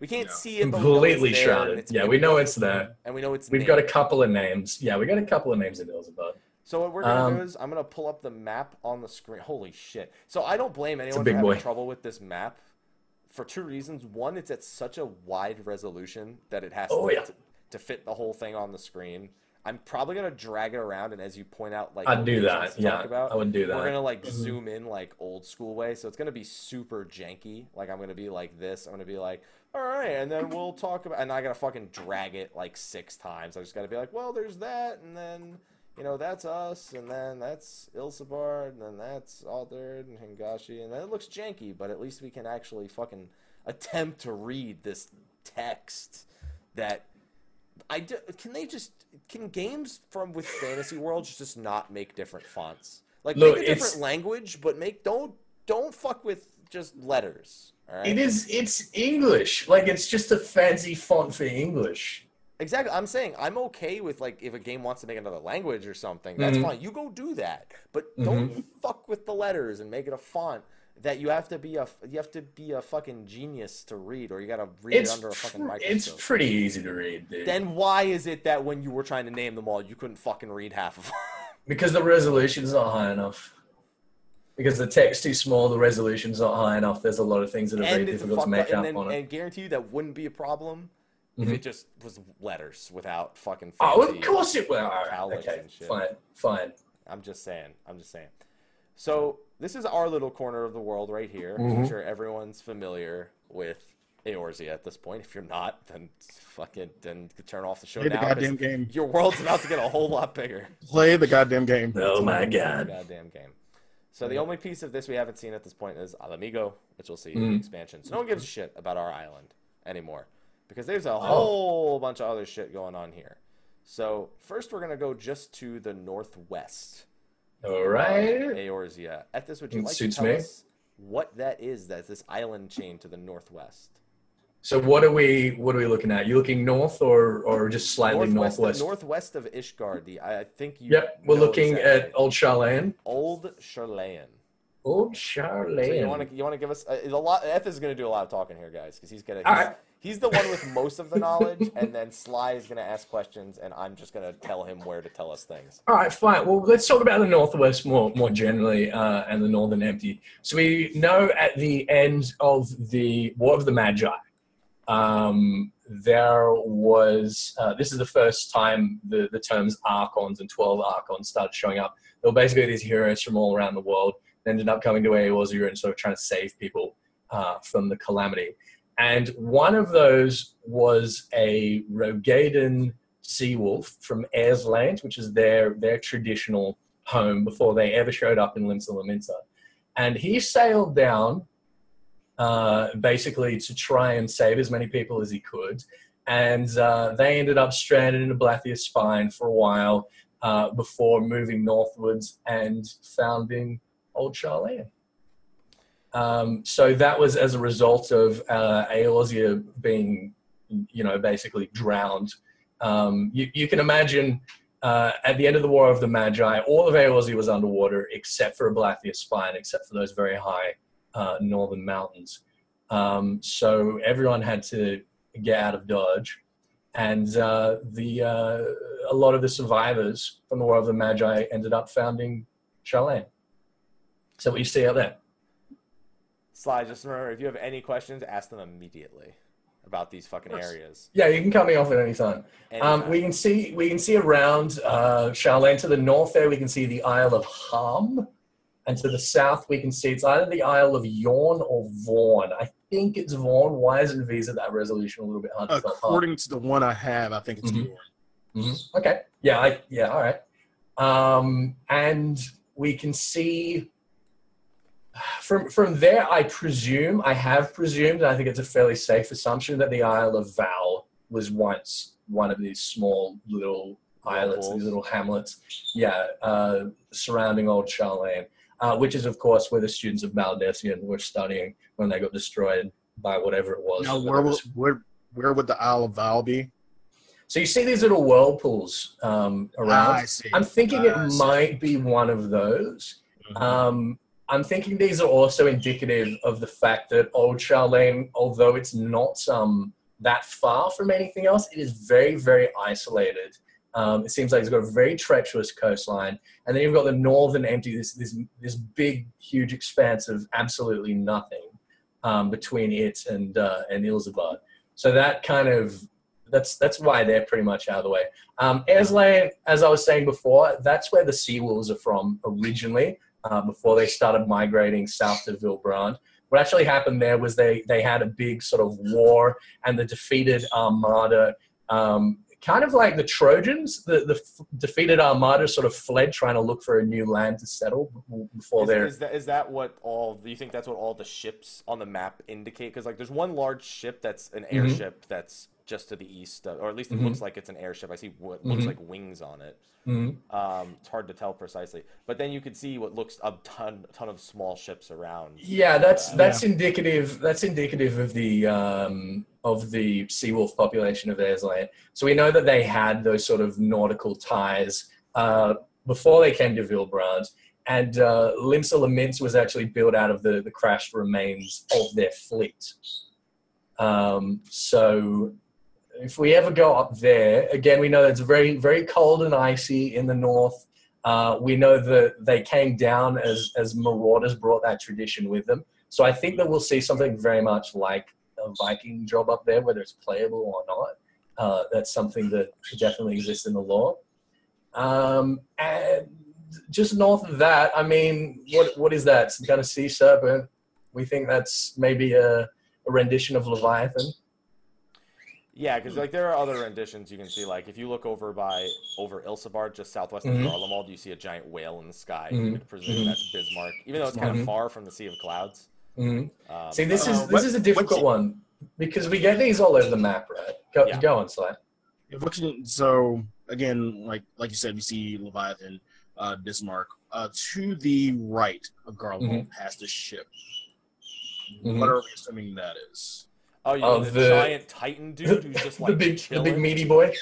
We can't Yeah. see it, but we know Completely it's shrouded. it's Yeah, we know it's there. and we know it's. We've got a couple of names. Yeah, we got a couple of names in Ilsabard. So what we're gonna Um, do is I'm gonna pull up the map on the screen. Holy shit! So I don't blame anyone for big having boy. trouble with this map, for two reasons. One, it's at such a wide resolution that it has Oh, to, yeah. to to fit the whole thing on the screen. I'm probably gonna drag it around, and as you point out, like I'd do that. Yeah, about, I would do that. we're gonna like Mhm. zoom in like old school way, so it's gonna be super janky. Like I'm gonna be like this. I'm gonna be like, all right, and then we'll talk about. And I gotta fucking drag it like six times. I just gotta be like, well, there's that, and then you know, that's us, and then that's Ilsabard, and then that's Othard and Hingashi, and then it looks janky, but at least we can actually fucking attempt to read this text that I do, can they just can games from with fantasy worlds just not make different fonts? Like Look, make a different language, but make don't don't fuck with just letters. Right. It is. It's English. Like it's just a fancy font for English. Exactly. I'm saying I'm okay with like if a game wants to make another language or something, that's Mhm. fine. You go do that, but don't fuck with the letters and make it a font that you have to be a you have to be a fucking genius to read, or you gotta read It's it under a fucking microscope. it's pretty easy to read, dude. then why is it that when you were trying to name them all, you couldn't fucking read half of them? because the resolution's not high enough. Because the text too small, the resolution's not high enough. There's a lot of things that are very and it's difficult to make up, and, up then, on it. and guarantee you that wouldn't be a problem if Mhm. it just was letters without fucking. Oh, of course it will. All right, okay, and shit. fine, fine. I'm just saying. I'm just saying. So this is our little corner of the world right here. I'm Mhm. sure everyone's familiar with Eorzea at this point. If you're not, then fucking then turn off the show Play the goddamn game. Your world's about to get a whole lot bigger. Play the goddamn game. Oh my god. goddamn game. So the only piece of this we haven't seen at this point is Ala Mhigo, which we'll see in Mm. the expansion. So no one gives a shit about our island anymore because there's Oh. a whole bunch of other shit going on here. So first we're gonna go just to the northwest. All right. Eorzea. Ethis, would you It like to tell me. us what that is? That's this island chain to the northwest. So what are we? What are we looking at? You looking north or or just slightly northwest, northwest? northwest of Ishgard. I think you. Yep, we're looking exactly. at Old Sharlayan. Old Sharlayan. Old So you want to you want to give us uh, a lot? Eth is going to do a lot of talking here, guys, because he's gonna. He's, All right. he's the one with most of the *laughs* knowledge, and then Sly is going to ask questions, and I'm just going to tell him where to tell us things. All right, fine. Well, let's talk about the Northwest more more generally uh, and the Northern Empty. So we know at the end of the War of the Magi, um, there was uh, this is the first time the, the terms archons and 12 archons started showing up. They were basically these heroes from all around the world that ended up coming to Eorzea and sort of trying to save people uh, from the calamity. And one of those was a Roegadyn sea wolf from Airsland, which is their their traditional home before they ever showed up in Limsa Lominsa. And he sailed down uh, basically to try and save as many people as he could. And uh, they ended up stranded in Abalathia Spine for a while uh, before moving northwards and founding Old Sharlayan. Um, so that was as a result of uh, Eorzea being, you know, basically drowned. Um, you, you can imagine uh, at the end of the War of the Magi, all of Eorzea was underwater except for Abalathia Spine, except for those very high uh, northern mountains. Um, so everyone had to get out of Dodge, and uh, the uh, a lot of the survivors from the War of the Magi ended up founding Sharlayan. So what you see out there. Sly, just remember, if you have any questions, ask them immediately about these fucking areas. Yeah, you can cut me off at any time. Um, we can see we can see around uh, Sharlayan to the north there. We can see the Isle of Ham, and to the south we can see it's either the Isle of Yorn or Vaughan. I think it's Vaughan. Why isn't Visa that resolution a little bit hard to? According to the one I have, I think it's yours. Mhm. Okay. Yeah. I, yeah. All right. Um, and we can see from from there. I presume I have presumed, and I think it's a fairly safe assumption that the Isle of Val was once one of these small little islets, these little hamlets. Yeah, uh, surrounding Old Sharlayan, uh, which is of course where the students of Maldesian were studying when they got destroyed by whatever it was. Now, where was where, where would the Isle of Val be? So you see these little whirlpools um, around. Ah, I see. I'm thinking Ah, it might be one of those. Mhm. Um, I'm thinking these are also indicative of the fact that Old Sharlayan, although it's not um, that far from anything else, it is very, very isolated. Um, it seems like it's got a very treacherous coastline, and then you've got the northern empty, this this this big, huge expanse of absolutely nothing um, between it and uh, and Ilsabard. So that kind of that's that's why they're pretty much out of the way. Um, as I was saying before, that's where the Seawolves are from originally, uh, before they started migrating south to Vylbrand. What actually happened there was they, they had a big sort of war, and the defeated Armada um, kind of like the Trojans, the, the f- defeated armada sort of fled trying to look for a new land to settle before Is, they're. is that is that what all? Do you think that's what all the ships on the map indicate? Because like, there's one large ship that's an Mm-hmm. airship that's just to the east, of, or at least it Mhm. looks like it's an airship. I see what looks Mhm. like wings on it. Mhm. Um, it's hard to tell precisely, but then you could see what looks a ton, a ton of small ships around. Yeah, that's Uh, that's indicative. That's indicative of the um, of the seawolf population of Airsland. So we know that they had those sort of nautical ties uh, before they came to Vylbrand, and uh, Limsa Lominsa was actually built out of the the crashed remains of their fleet. Um, so if we ever go up there again, we know it's very very cold and icy in the north. Uh, we know that they came down as as marauders brought that tradition with them. So I think that we'll see something very much like a Viking job up there, whether it's playable or not. Uh, that's something that definitely exists in the lore. Um, and just north of that, I mean, what what is that? Some kind of sea serpent? We think that's maybe a, a rendition of Leviathan. Yeah, because like there are other renditions you can see. Like if you look over by over Ilsabard, just southwest Mhm. of Garlemald, you see a giant whale in the sky. Mhm. You could presume Mhm. that's Bismarck, even though it's kind of far from the Sea of Clouds. Mhm. Um, See, this Uh, is what- this is a difficult what's- one because we get these all over the map, right? Go, Yeah. go on, Sly. If we so again, like like you said, we see Leviathan, uh, Bismarck. Uh, to the right of Garlemald, past the ship. What are we assuming that is? Oh, you mean the, the- giant Titan dude who's *laughs* just like the big the big meaty boy.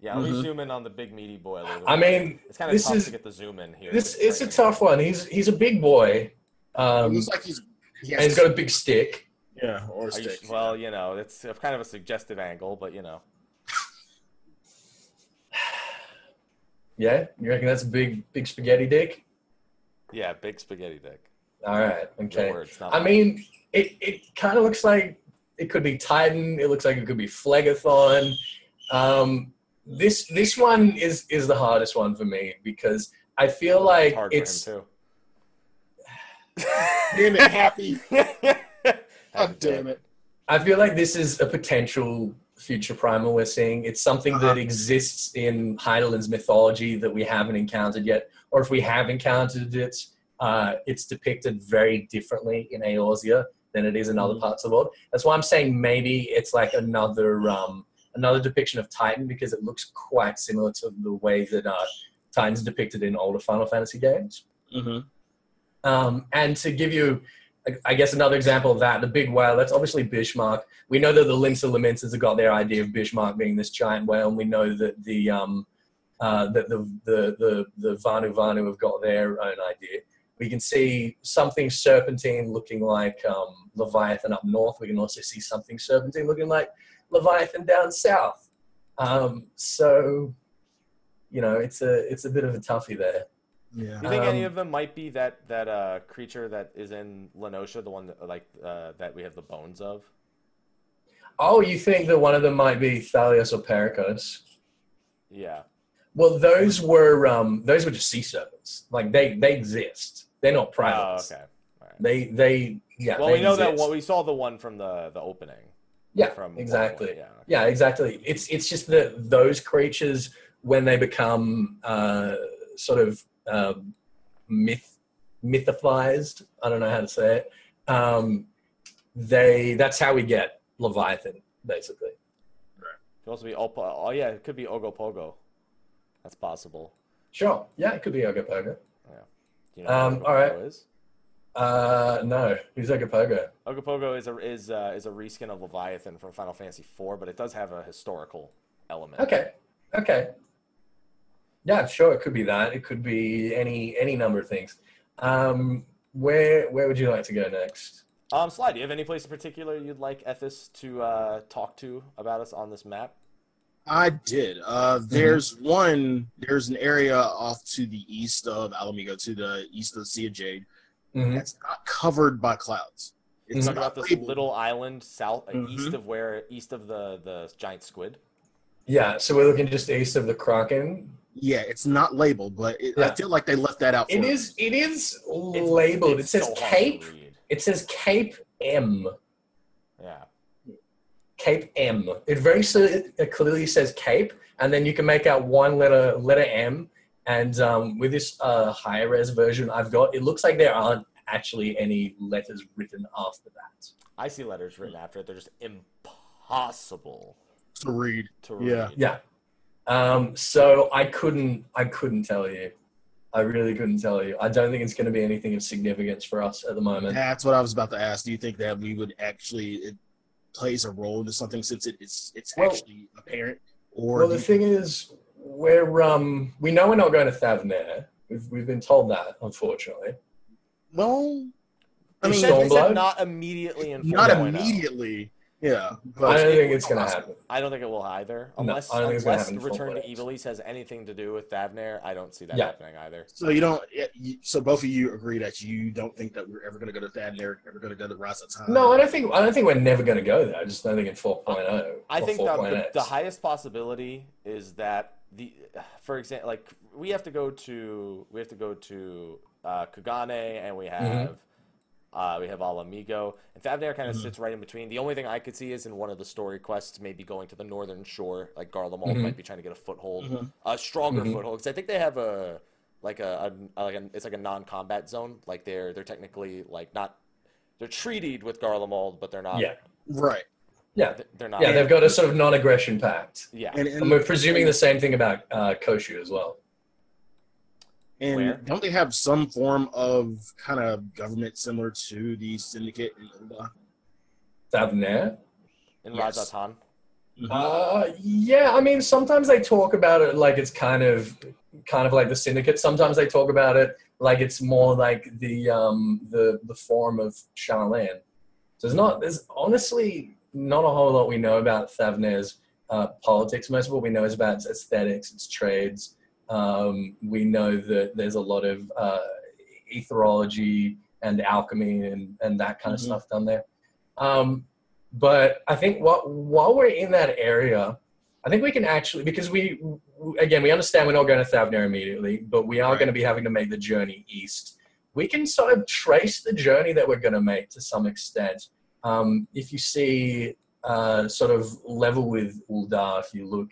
Yeah, let me Mhm. zoom in on the big meaty boy a little bit. I mean, it's kind of this tough is- to get the zoom in here. This with it's a tough one. He's he's a big boy, it um, looks like he's he and has he's got a big stick. yeah or a Are you- stick. well, you know, it's a- kind of a suggestive angle, but you know, *sighs* Yeah, you reckon that's a big big spaghetti dick? yeah, big spaghetti dick. All right, okay. words, I mean, it it kind of looks like it could be Titan. It looks like it could be Phlegathon. Um, this this one is is the hardest one for me because I feel It's like hard it's for him *laughs* Damn it, Happy. *laughs* too. God damn it. I feel like this is a potential future primal we're seeing. It's something Uh-huh. that exists in Hydaelyn's mythology that we haven't encountered yet, or if we have encountered it, uh, it's depicted very differently in Eorzea than it is in other Mhm. parts of the world. That's why I'm saying maybe it's like another um, another depiction of Titan because it looks quite similar to the way that uh, Titan's depicted in older Final Fantasy games. Mm-hmm. Um, and to give you, I- guess, another example of that, the big whale, that's obviously Bismarck. We know that the Limsa Lamenters have got their idea of Bismarck being this giant whale, and we know that the um, uh, that the, the the the Vanu Vanu have got their own idea. We can see something serpentine looking like um, Leviathan up north. We can also see something serpentine looking like Leviathan down south. Um, so, you know, it's a it's a bit of a toughie there. Yeah. Do you think any Um, of them might be that that uh, creature that is in Lenosha, the one that, like uh, that we have the bones of? Oh, you think that one of them might be Thalios or Pericos? Yeah. Well, those were um, those were just sea serpents. Like they they exist. They're not Oh, okay. Right. They they yeah. well, they we know that exist. one, we saw the one from the the opening. Yeah, from exactly. Yeah. okay. Yeah, exactly. It's it's just that those creatures when they become uh, sort of um, myth mythified. I don't know how to say it. Um, they that's how we get Leviathan basically. Could also be Opa. Oh yeah, it could be Ogopogo. That's possible. Sure. Yeah, it could be Ogopogo. Do you know Um, what all right. Ogopogo is? Uh, no, who's Ogopogo? Ogopogo is a is uh, is a reskin of Leviathan from Final Fantasy IV, but it does have a historical element. Okay. Okay. Yeah, sure. It could be that. It could be any any number of things. Um, where where would you like to go next? Um, Sly, do you have any place in particular you'd like Ethis to uh, talk to about us on this map? I did. Uh, there's one. There's an area off to the east of Ala Mhigo, to the east of the Sea of Jade. Mhm. That's not covered by clouds. It's Talk not about this labeled. little island south, uh, east Mhm. of where, east of the the giant squid. Yeah, so we're looking just east of the Kraken. Yeah, it's not labeled, but it, I feel like they left that out. For It us. is it is It's- labeled. it's it says so Cape. It says Cape M. Yeah. Cape M. It very clearly says Cape, and then you can make out one letter letter M. And um, with this uh, higher res version I've got, it looks like there aren't actually any letters written after that. I see letters written after it. They're just impossible To read. to read. Yeah. Yeah. Um, so I couldn't I couldn't tell you. I really couldn't tell you. I don't think it's going to be anything of significance for us at the moment. That's what I was about to ask. Do you think that we would actually it plays a role into something since it, it's it's Well- actually apparent? Or Well, the you- thing is, we're um, we know we're not going to Thavnair. We've we've been told that, unfortunately. well, I They mean, said, they said not immediately in not 4.0. immediately. Yeah, I don't think it's going to happen. I don't think it will either. Unless, I don't it's unless Return to full-fledged. Ivalice has anything to do with Thavnair, I don't see that Yeah. happening either. so you don't. So both of you agree that you don't think that we're ever going to go to that. They're ever going to go to Rise of Time. No, I don't think I don't think we're never going to go there. I just don't think in 4.0. I think the, the, 4.x. the highest possibility is that the, for example, like we have to go to we have to go to uh, Kugane and we Mm-hmm. Have uh, we have Ala Mhigo and Thavnair kind of Mhm. sits right in between. The only thing I could see is in one of the story quests, maybe going to the northern shore, like Garlemald Mhm. might be trying to get a foothold, Mhm. a stronger Mhm. foothold, because I think they have a like a, a like a, it's like a non-combat zone. Like they're they're technically like not they're treated with Garlemald, but they're not. yeah, Right, yeah, they're not. yeah. They've got a sort of non-aggression pact, yeah. and, and, and we're presuming the same thing about uh, Koshu as well. And Where? don't they have some form of kind of government similar to the syndicate in Ul'dah? Thavnair. in Yes. Radz-at-Han. Uh, yeah, I mean, sometimes they talk about it like it's kind of, kind of like the syndicate. Sometimes they talk about it like it's more like the um the the form of Sharlayan. So there's not there's honestly not a whole lot we know about Thavnair's uh, politics. Most of what we know is about its aesthetics, its trades. Um, we know that there's a lot of uh, etherology and alchemy and, and that kind of Mhm. stuff done there. Um, but I think while, while we're in that area, I think we can actually because we again we understand we're not going to Thavnair immediately, but we are Right. going to be having to make the journey east. We can sort of trace the journey that we're going to make to some extent. Um, if you see uh, sort of level with Ul'dah, if you look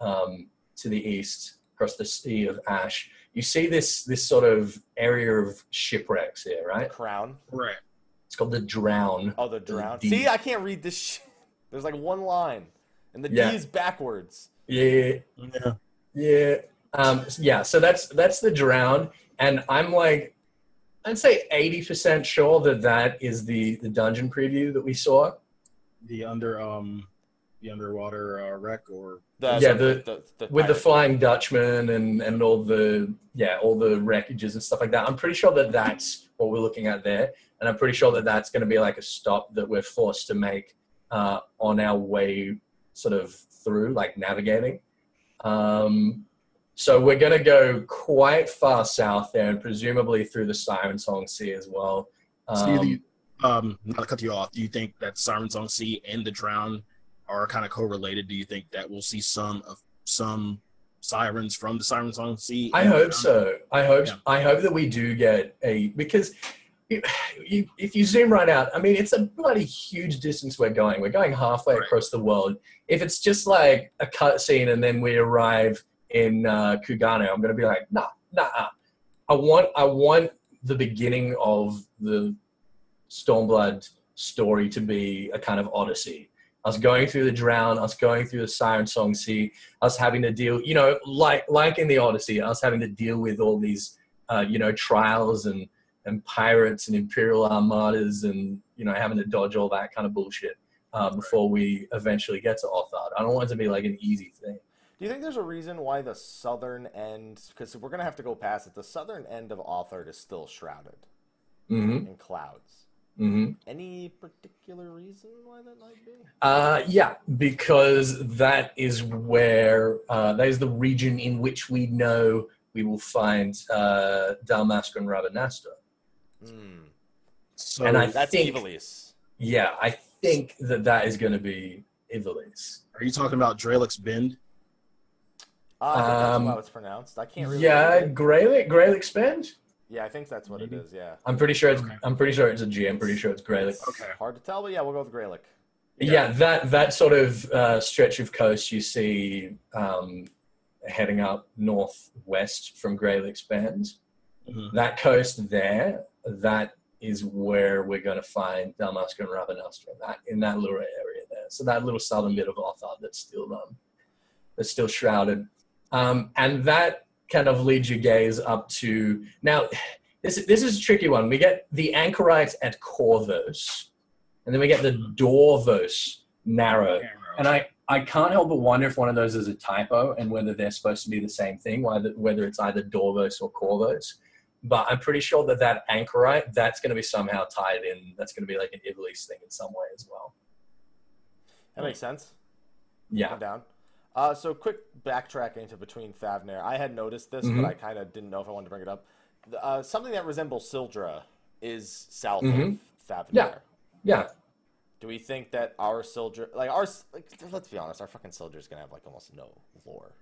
um, to the east across the Sea of Ash, you see this this sort of area of shipwrecks here, right? Crown. Right. It's called the Drown. Oh, the drown. D. See, I can't read this. Shit. *laughs* There's like one line, and the Yeah. D is backwards. Yeah, Yeah. Yeah. Um, yeah. So that's that's the drown, and I'm like, I'd say eighty percent sure that that is the the dungeon preview that we saw. The under um the underwater uh, wreck or The, Yeah, the, the- the, the with the pirate. Flying Dutchman and and all the yeah all the wreckages and stuff like that. I'm pretty sure that that's what we're looking at there, and I'm pretty sure that that's going to be like a stop that we're forced to make uh, on our way sort of through, like navigating. Um, so we're going to go quite far south there, and presumably through the Siren Song Sea as well. So you Um, think- um, not to cut you off, do you think that Siren Song Sea and the Drown are kind of correlated? Do you think that we'll see some of some sirens from the Siren Song Sea? I hope so. I hope Yeah. I hope that we do get a because you, you, if you zoom right out, I mean, it's a bloody huge distance we're going. We're going halfway Right. across the world. If it's just like a cut scene and then we arrive in uh, Kugane, I'm going to be like, nah, nah. I want I want the beginning of the Stormblood story to be a kind of odyssey. I was going through the drown. I was going through the Siren Song Sea. I was having to deal, you know, like like in the Odyssey, I was having to deal with all these, uh, you know, trials and and pirates and imperial armadas and you know having to dodge all that kind of bullshit uh, before we eventually get to Othard. I don't want it to be like an easy thing. Do you think there's a reason why the southern end? Because we're gonna have to go past it. The southern end of Othard is still shrouded hmm in clouds. Hmm Any particular reason why that might be? Uh, yeah, because that is where uh, that is the region in which we know we will find uh, Dalmasca and Rabanastre. Hmm. So And I- That's think- Ivalice. Yeah, I think that that is going to be Ivalice. are you talking about Drelix Bend? Uh, I think that's Um, how it's pronounced. I can't really. Yeah, read it. Greylick, Greylick Spend. Yeah, I think that's what it Maybe. is. Yeah. I'm pretty sure it's. Okay. I'm pretty sure it's a G. I'm pretty sure it's Greylick. Okay. Hard to tell, but yeah, we'll go with Greylick. Yeah, that that sort of uh, stretch of coast you see um, heading up northwest from Grey Licks Bend. Mhm. That coast there, that is where we're going to find Dalmasca and Rabanastre. In that in that little area there. So that little southern bit of Othard that's still um, that's still shrouded, um, and that kind of leads your gaze up to now. This this is a tricky one. We get the anchorites at Corvus, and then we get the Dorvos narrow. And I, I can't help but wonder if one of those is a typo and whether they're supposed to be the same thing, whether, whether it's either Dorvos or Corvos. But I'm pretty sure that that anchorite, that's going to be somehow tied in. That's going to be like an Iblis thing in some way as well. That makes sense. Yeah. I'm down. Uh, so quick backtracking to between Thavnair. I had noticed this, Mhm. but I kind of didn't know if I wanted to bring it up. Uh, something that resembles Syldra is south Mhm. of Thavnair. Yeah. Yeah. Do we think that our Syldra, like our, like, let's be honest, our fucking Syldra is gonna have like almost no lore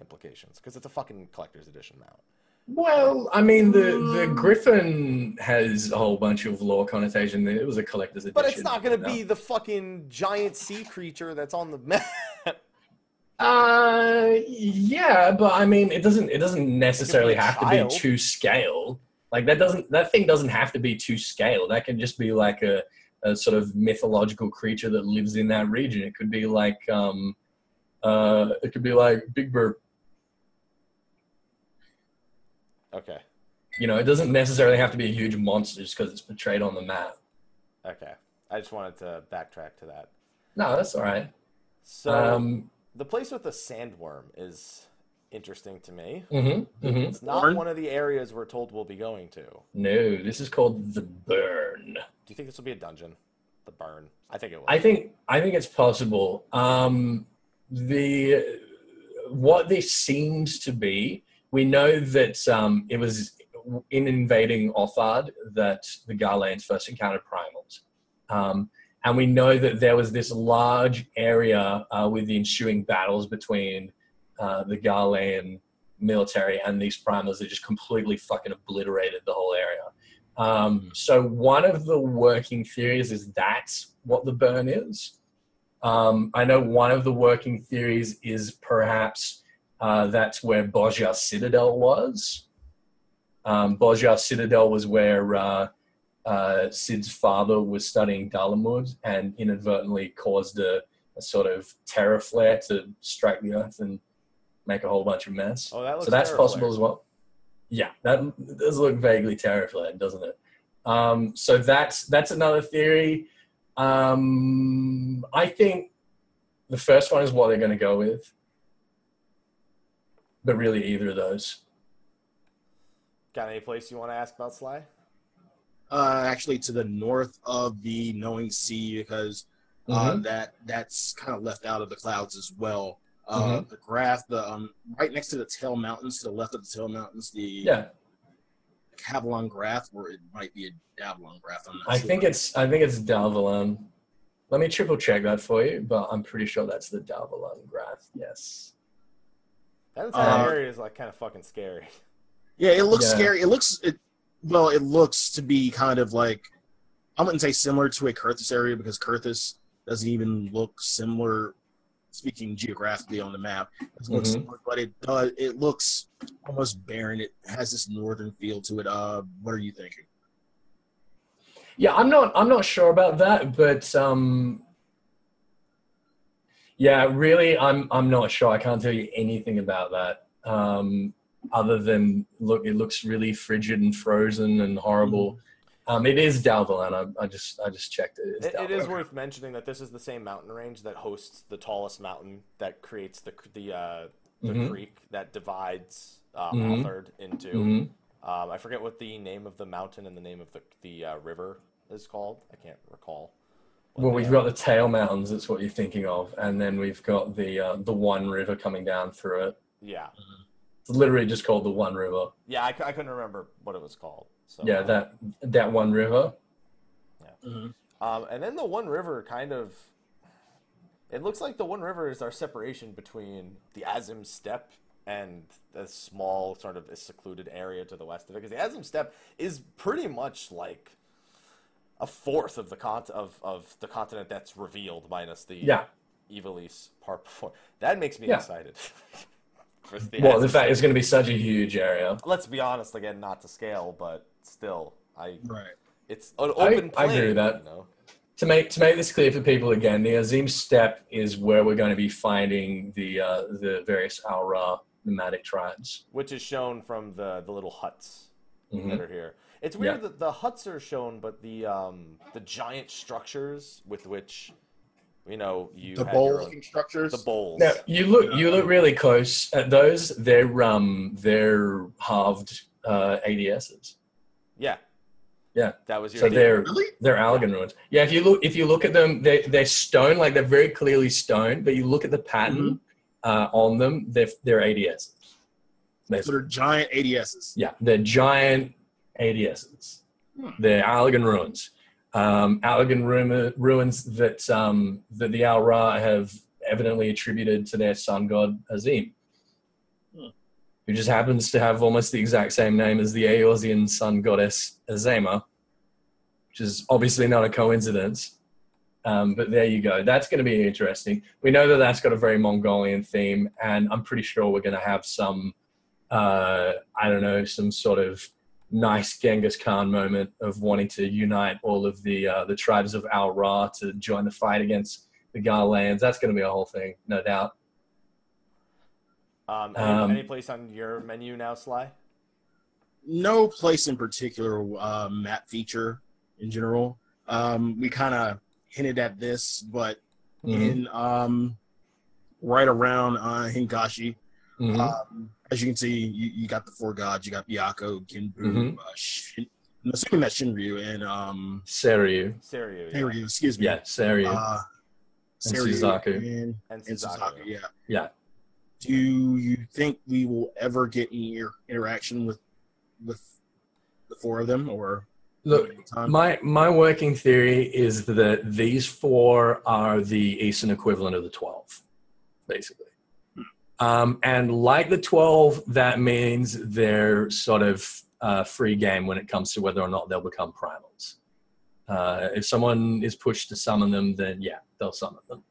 implications because it's a fucking collector's edition mount. Well, I mean, the, the Griffin has a whole bunch of lore connotation. It was a collector's edition. But it's not gonna know? be the fucking giant sea creature that's on the *laughs* map. Uh, yeah, but I mean, it doesn't. It doesn't necessarily have to be to scale. Like that doesn't. That thing doesn't have to be to scale. That can just be like a, a sort of mythological creature that lives in that region. It could be like, um, uh, it could be like Big Bird. okay, You know, it doesn't necessarily have to be a huge monster just because it's portrayed on the map. okay. I just wanted to backtrack to that. No, that's all right. So Um, the place with the sandworm is interesting to me. mhm, mhm. It's not Barn? one of the areas we're told we'll be going to. No, this is called the Burn. Do you think this will be a dungeon? The burn. I think it will. I think I think it's possible. Um, the what this seems to be, we know that um, it was in invading Othard that the Garleans first encountered primals, um, and we know that there was this large area uh, with the ensuing battles between uh, the Garlean military and these primals that just completely fucking obliterated the whole area. Um, so one of the working theories is that's what the burn is. Um, I know one of the working theories is perhaps uh, that's where Bozja Citadel was. Um, Bozja Citadel was where uh, uh, Sid's father was studying Dalamud and inadvertently caused a, a sort of Teraflare to strike the earth and make a whole bunch of mess oh, that looks so that's possible as well. Yeah, that does look vaguely terrifying, doesn't it? Um, so that's that's another theory. Um, I think the first one is what they're going to go with, but really either of those. Got any place you want to ask about Sly? Uh, actually, to the north of the Knowing Sea, because uh, Mhm. that that's kind of left out of the clouds as well. Uh, Mm-hmm. The graph, the um, right next to the Tail Mountains, to the left of the Tail Mountains, the Yeah, Cavalon Graph, or it might be a Davalon Graph. I'm not I sure. think it's I think it's Dalvalon. Let me triple check that for you, but I'm pretty sure that's the Dalvalon graph. Yes. That entire Uh, area is like kind of fucking scary. Yeah, it looks Yeah. scary. It looks it. Well, it looks to be kind of like I wouldn't say similar to a Coerthas area because Coerthas doesn't even look similar. Speaking geographically on the map, it looks Mhm. similar, but it does. It looks almost barren. It has this northern feel to it. Uh, what are you thinking? Yeah, I'm not. I'm not sure about that, but um, yeah, really, I'm. I'm not sure. I can't tell you anything about that, um, other than look, it looks really frigid and frozen and horrible. Um, it is Dalvalan. I, I just, I just checked it. It's It, it is worth mentioning that this is the same mountain range that hosts the tallest mountain that creates the the uh, the Mhm. creek that divides uh, Mhm. Othard into. Mhm. Um, I forget what the name of the mountain and the name of the the uh, river is called. I can't recall. Well, we've are. got the Tail Mountains. That's what you're thinking of, and then we've got the uh, the one river coming down through it. yeah It's literally just called the one river. yeah I, I couldn't remember what it was called. So Yeah, that that one river. Yeah. Um, and then the One River kind of. It looks like the One River is our separation between the Azim Steppe and the small, sort of secluded area to the west of it. Because the Azim Steppe is pretty much like a fourth of the cont of, of the continent that's revealed minus the Yeah. Ivalice part before. That makes me Yeah. excited. *laughs* For the Well, the fact it's going to be such a huge area. let's be honest again, not to scale, but still, I Right. it's an open I plane. agree with that. You know? To make to make this clear for people again, the Azim Steppe is where we're going to be finding the uh, the various Au Ra nomadic tribes. Which is shown from the the little huts Mhm. that are here. It's weird Yeah. that the huts are shown, but the um the giant structures with which you know you The had bowl looking structures. the bowls. Now you look you look really close at those. They're um they're halved uh, ADSs. Yeah. Yeah. That was your So deal. they're Really? they're Allagan ruins. Yeah, if you look if you look at them, they they're stone, like they're very clearly stone. But you look at the pattern uh, on them, they're they're ADSs. So they're giant ADSs. Yeah, they're giant ADSs. Hmm. They're Allagan ruins. Um, Allagan ru- ruins that um, that the Au Ra have evidently attributed to their sun god Azim, Hmm. who just happens to have almost the exact same name as the Eorzean sun goddess Azeyma, which is obviously not a coincidence. Um, but there you go. That's going to be interesting. We know that that's got a very Mongolian theme, and I'm pretty sure we're going to have some uh, I don't know, some sort of nice Genghis Khan moment of wanting to unite all of the uh, the tribes of Au Ra to join the fight against the Garleans. That's going to be a whole thing, no doubt. Um, any, Um, any place on your menu now, Sly? No place in particular uh, map feature in general. Um, we kind of hinted at this, but Mhm. in um, right around uh, Hingashi, Mhm. um, as you can see, you, you got the four gods. You got Byakko, Genbu, Mhm. uh, Shin, I'm assuming that's Shinryu and um, Seiryu. Seiryu. Yeah. Hinryu, excuse me. Yeah, Seiryu. Uh, And Seiryu Suzaku. And, And and Suzaku. Suzaku, yeah. Yeah. Do you think we will ever get any interaction with with the four of them, or Look, my my working theory is that these four are the Eastern equivalent of the twelve, basically. Um, and like the twelve, that means they're sort of uh, free game when it comes to whether or not they'll become primals. Uh, if someone is pushed to summon them, then yeah, they'll summon them.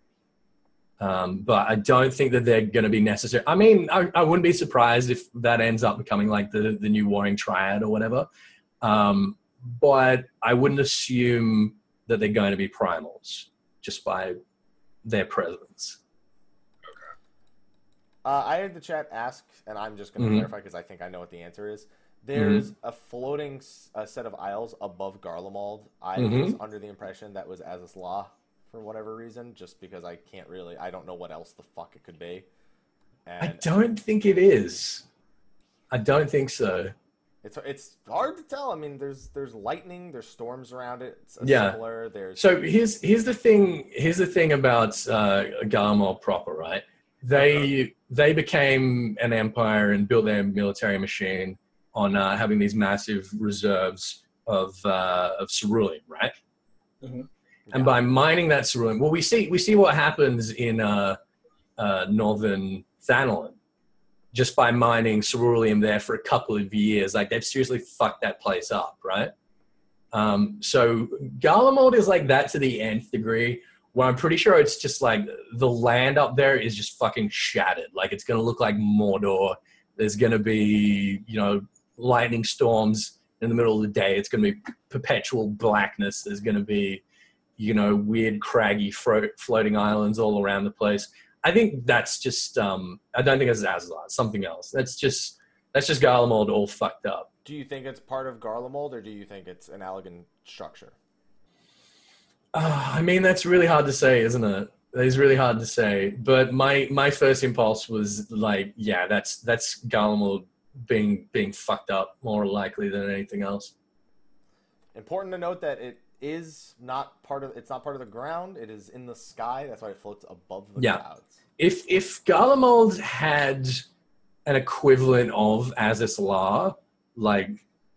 Um, but I don't think that they're going to be necessary. I mean, I, I wouldn't be surprised if that ends up becoming like the the new Warring Triad or whatever. Um, but I wouldn't assume that they're going to be primals just by their presence. Uh, I had the chat ask, and I'm just going to Mhm. clarify because I think I know what the answer is. There's a floating s- a set of isles above Garlemald. I Mhm. was under the impression that was Azys Lla for whatever reason, just because I can't really, I don't know what else the fuck it could be. I don't think it is. I don't think so. it's it's hard to tell. I mean, there's there's lightning, there's storms around it. It's Yeah. similar. There's So here's here's the thing. Here's the thing about uh, Garlemald proper, right? They they became an empire and built their military machine on uh, having these massive reserves of uh, of cerulean, right? Mhm. And by mining that cerulean, well, we see we see what happens in uh, uh, northern Thanalan just by mining cerulean there for a couple of years. Like they've seriously fucked that place up, right? Um, so Garlemald is like that to the nth degree. Where I'm pretty sure it's just like the land up there is just fucking shattered. Like it's gonna look like Mordor. There's gonna be you know lightning storms in the middle of the day. It's gonna be perpetual blackness. There's gonna be you know weird craggy fro- floating islands all around the place. I think that's just um, I don't think it's. It's something else. That's just that's just Garlemald all fucked up. do you think it's part of Garlemald, or do you think it's an Allagan structure? Uh, I mean, that's really hard to say, isn't it? It's really hard to say. But my my first impulse was like, yeah, that's that's Garlemald being being fucked up more likely than anything else. Important to note that it is not part of. It's not part of the ground. It is in the sky. That's why it floats above the Yeah. clouds. If if Garlemald had an equivalent of Azys Lla, like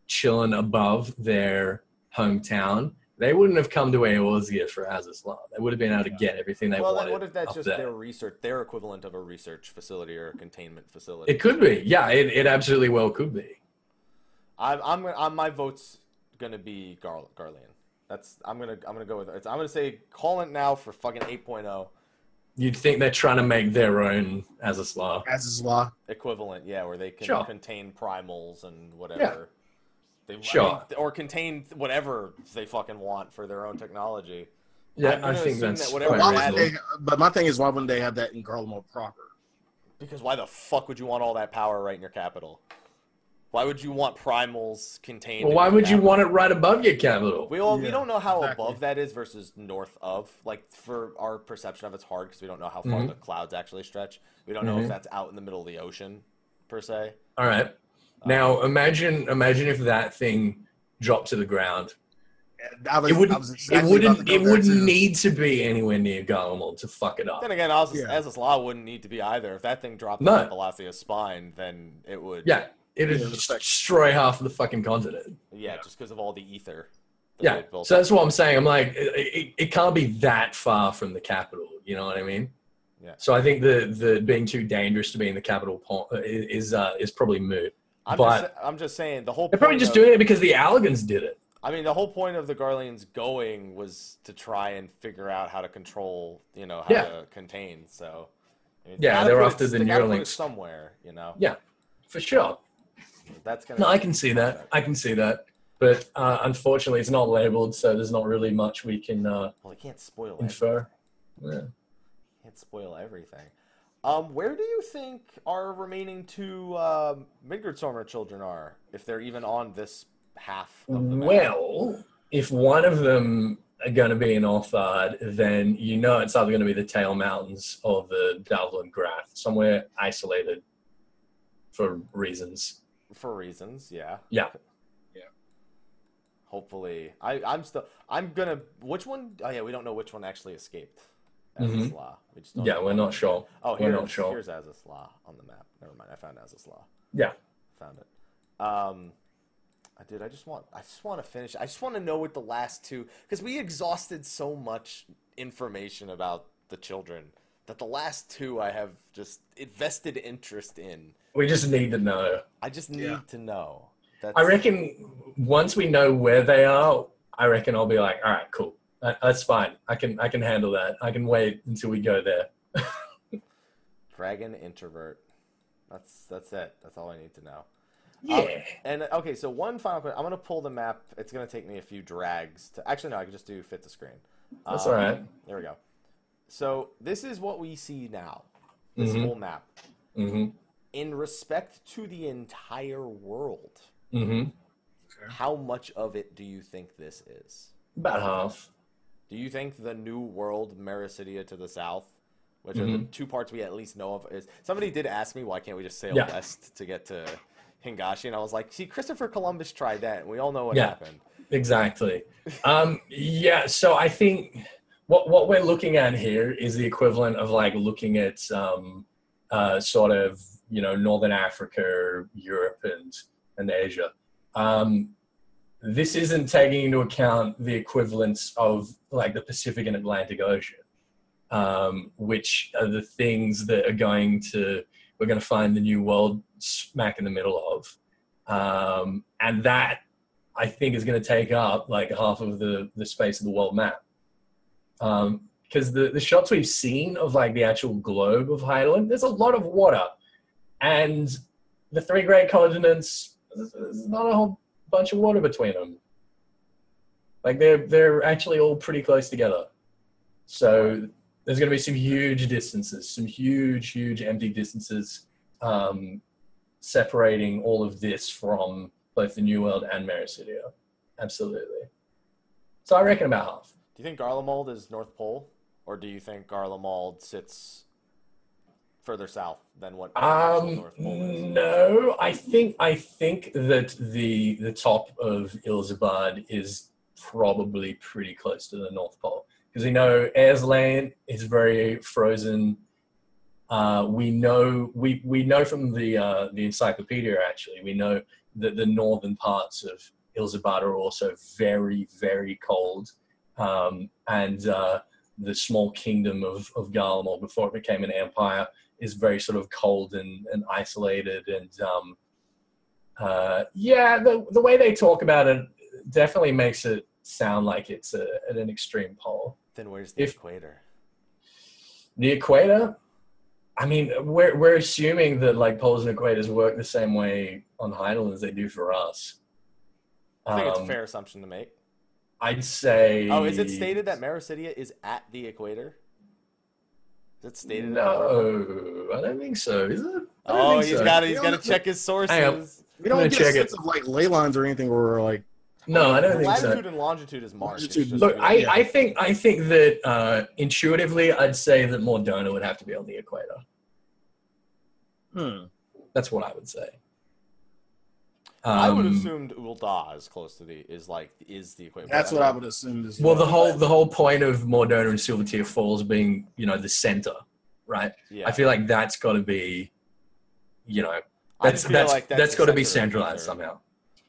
chilling above their hometown, they wouldn't have come to Eorzea for Azys Lla. They would have been able to get everything they well, wanted. then what if that's just there. their research, their equivalent of a research facility or a containment facility? It could be. Yeah, it, it absolutely well could be. I'm, I'm, I'm my vote's gonna be Gar, Garlean. That's I'm gonna I'm gonna go with it. I'm gonna say call it now for fucking 8.0 You'd think they're trying to make their own as a slaw. Law. equivalent, yeah, where they can Sure. contain primals and whatever. They, I Sure. mean, or contain whatever they fucking want for their own technology. Yeah, I'm I think that's that whatever quite Why Right. wouldn't reasonable. they, but my thing is, why wouldn't they have that in Garlemald proper? Because why the fuck would you want all that power right in your capital? Why would you want primals contained? Well, why your would you want it right above your capital? We all we don't know how exactly. above that is versus north of. Like for our perception of it's hard because we don't know how far Mhm. the clouds actually stretch. We don't know if Mhm. that's out in the middle of the ocean, per se. All right. Now imagine imagine if that thing dropped to the ground. And was, It wouldn't. was It wouldn't. to It wouldn't too. need to be anywhere near Garlemald to fuck it up. Then again, Azus, Yeah. Azys Lla wouldn't need to be either. If that thing dropped No. on Balasia's spine, then it would. Yeah, it'd Yeah, the destroy half of the fucking continent. Yeah, Yeah. just because of all the ether. that Yeah. built So up. that's what I'm saying. I'm like, it, it, it can't be that far from the capital. You know what I mean? Yeah. So I think the the being too dangerous to be in the capital po- is uh, is probably moot. I'm, but- just, I'm just saying the whole. They're probably just of- doing it because the Allagans did it. I mean, the whole point of the Garleans going was to try and figure out how to control, you know, how Yeah. to contain. So, I mean, Yeah, they're put it- after the they gotta put it Neuralinks. somewhere. You know, Yeah, for sure. that's gonna. No, I can see that. I can see that. But uh, unfortunately, it's not labeled, so there's not really much we can uh, Well, you can't spoil it. infer. Yeah. Can't spoil everything. Um, where do you think our remaining two um, Midgardsormr children are, if they're even on this half of the map? Well, if one of them are going to be in Othard, then you know it's either going to be the Tail Mountains or the Dalvin Grath, somewhere isolated for reasons. for reasons, yeah. yeah. Yeah. Hopefully, I I'm still I'm gonna. Which one? Oh yeah, we don't know which one actually escaped. Mhm. We just don't Yeah, we're not sure. Oh, We're not sure. here's Azys Lla on the map. Never mind, I found Azys Lla. Yeah. Found it. Um, I did. I just want. I just want to finish. I just want to know what the last two, because we exhausted so much information about the children that the last two I have just invested interest in. We just need to know. I just need Yeah. to know. That's, I reckon once we know where they are, I reckon I'll be like, all right, cool. That, that's fine. I can I can handle that. I can wait until we go there. *laughs* dragon introvert. That's that's it. That's all I need to know. Yeah. And okay, so one final question. I'm gonna pull the map. It's gonna take me a few drags to. Actually, no, I can just do fit the screen. That's Um, all right. There we go. So this is what we see now. This Mhm. whole map, Mm-hmm. in respect to the entire world, Mm-hmm. how much of it do you think this is? About half. Do you think the new world, Meracydia to the south, which are the Mhm. two parts we at least know of, is somebody did ask me why can't we just sail Yeah. west to get to Hingashi, and I was like, see, Christopher Columbus tried that, and we all know what Yeah. happened. Exactly. Um, yeah. So I think what what we're looking at here is the equivalent of like looking at um, uh, sort of you know northern Africa, Europe, and and Asia. Um, this isn't taking into account the equivalents of like the Pacific and Atlantic Ocean, um, which are the things that are going to we're going to find the new world smack in the middle of, um, and that I think is going to take up like half of the the space of the world map. Um, because the the shots we've seen of like the actual globe of Hydaelyn, there's a lot of water, and the three great continents, there's not a whole bunch of water between them. Like they're they're actually all pretty close together. So there's going to be some huge distances, some huge, huge empty distances um, separating all of this from both the New World and Meracydia. Absolutely. So I reckon about half. Do you think Garlemald is North Pole, or do you think Garlemald sits further south than what Um, North Pole is? no, I think I think that the the top of Ilsabard is probably pretty close to the North Pole because we know Airsland is very frozen. Uh, we know we we know from the uh, the encyclopedia actually we know that the northern parts of Ilsabard are also very very cold, um, and uh, the small kingdom of of Garlemald before it became an empire is very sort of cold and, and isolated and um, uh, yeah the, the way they talk about it definitely makes it sound like it's a, at an extreme pole. Then where's the If- equator? The equator. I mean, we're we're assuming that like poles and equators work the same way on Hydaelyn as they do for us. I think it's a Um, fair assumption to make. I'd say. Oh, is it stated that Meracydia is at the equator? Is it stated? in the article? No, I don't think so. Is it? Oh, think he's so. got to You he's don't got to check his sources. Hang on. We don't gonna get a sense it. of like ley lines or anything where we're like, No, I don't think so. Latitude and longitude is Mars. It's Longitude- just Look, I, Yeah. I think I think that uh, intuitively, I'd say that Mor Dhona would have to be on the equator. hmm. That's what I would say. I would Um, assumed Ul'dah is close to the is like is the equivalent. That's what I would assume. Is Well, the whole the whole point of Mor Dhona and Silvertear Falls being, you know, the center, right? Yeah, I feel like that's got to be, you know, that's that's like that's the got to be centralized somehow.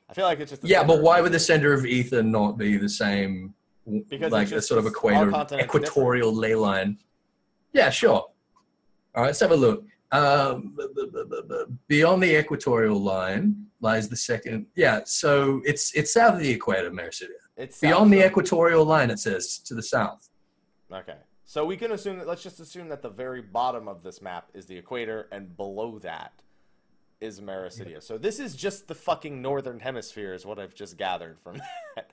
I feel like it's just the Yeah, but why would the center of ether not be the same, Because like it's a sort of equator, our continent's equatorial ley line? Yeah, sure. All right, let's have a look. Um, beyond the equatorial line lies the second. Yeah, so it's it's south of the equator, Meracydia. It's Beyond the of- equatorial line, it says to the south. Okay. So we can assume that let's just assume that the very bottom of this map is the equator and below that is Meracydia. So this is just the fucking northern hemisphere is what I've just gathered from *laughs* that.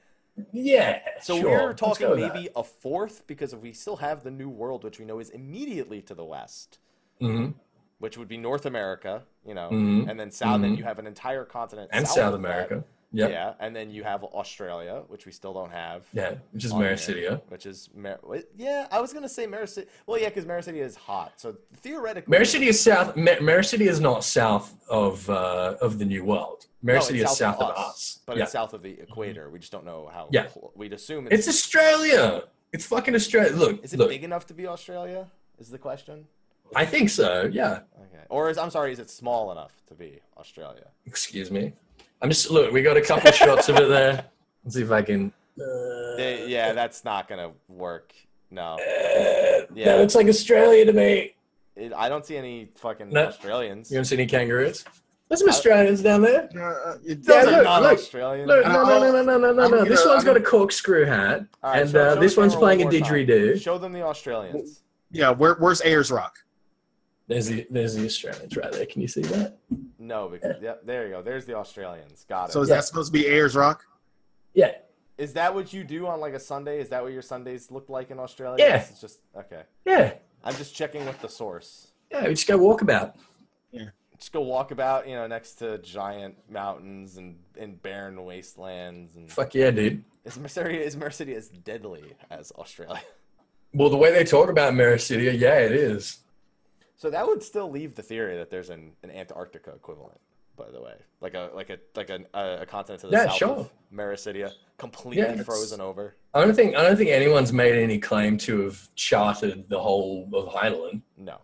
Yeah. So sure. we're talking maybe a fourth because we still have the new world which we know is immediately to the west, that. Which would be North America, you know, Mhm. and then south then Mhm. you have an entire continent and south South. America. Yep. Yeah, and then you have Australia, which we still don't have. Yeah, which is Meracydia. Which is wait, yeah, I was gonna say Meracydia. Well, yeah, because Meracydia is hot, so theoretically, Meracydia is south. Meracydia is not south of uh, of the New World. No, it's is south of us. but yeah. it's south of the equator. We just don't know how. Yeah. we'd assume It's it's. Australia. It's fucking Australia. Look, is it look. big enough to be Australia? Is the question? I think so. Yeah. Okay, or is I'm sorry, is it small enough to be Australia? Excuse me. I'm just look. We got a couple *laughs* shots of it there. Let's see if I can. Uh, They- yeah, that's not gonna work. No, uh, Yeah. That looks like Australia to me. it, I don't see any fucking No. Australians. You don't see any kangaroos? There's some Australians down there. Uh, uh, it- Yeah, look, not look, Australian. Look, no, no, no, no, no, no, no, no. gonna- This one's got a I'm- corkscrew hat, All right, and show- uh, show this one's playing one a more time. didgeridoo. Show them the Australians. yeah, where, where's Ayers Rock? There's the there's the Australians right there. Can you see that? No, because yeah, there you go. There's the Australians. Got it. So is Yeah. that supposed to be Ayers Rock? Yeah. Is that what you do on like a Sunday? Is that what your Sundays look like in Australia? Yeah. It's just okay. Yeah. I'm just checking with the source. Yeah. We just go walkabout. Yeah. Just go walk about, you know, next to giant mountains and, and barren wastelands. And Fuck yeah, dude. is Mercedes is Mercedes as deadly as Australia? Well, the way they talk about Meracydia, yeah, it is. So that would still leave the theory that there's an, an Antarctica equivalent. By the way, like a like a like a a, a continent to the Yeah, south sure. of Meracydia, completely Yeah, frozen over. I don't think I don't think anyone's made any claim to have charted the whole of Hydaelyn. No.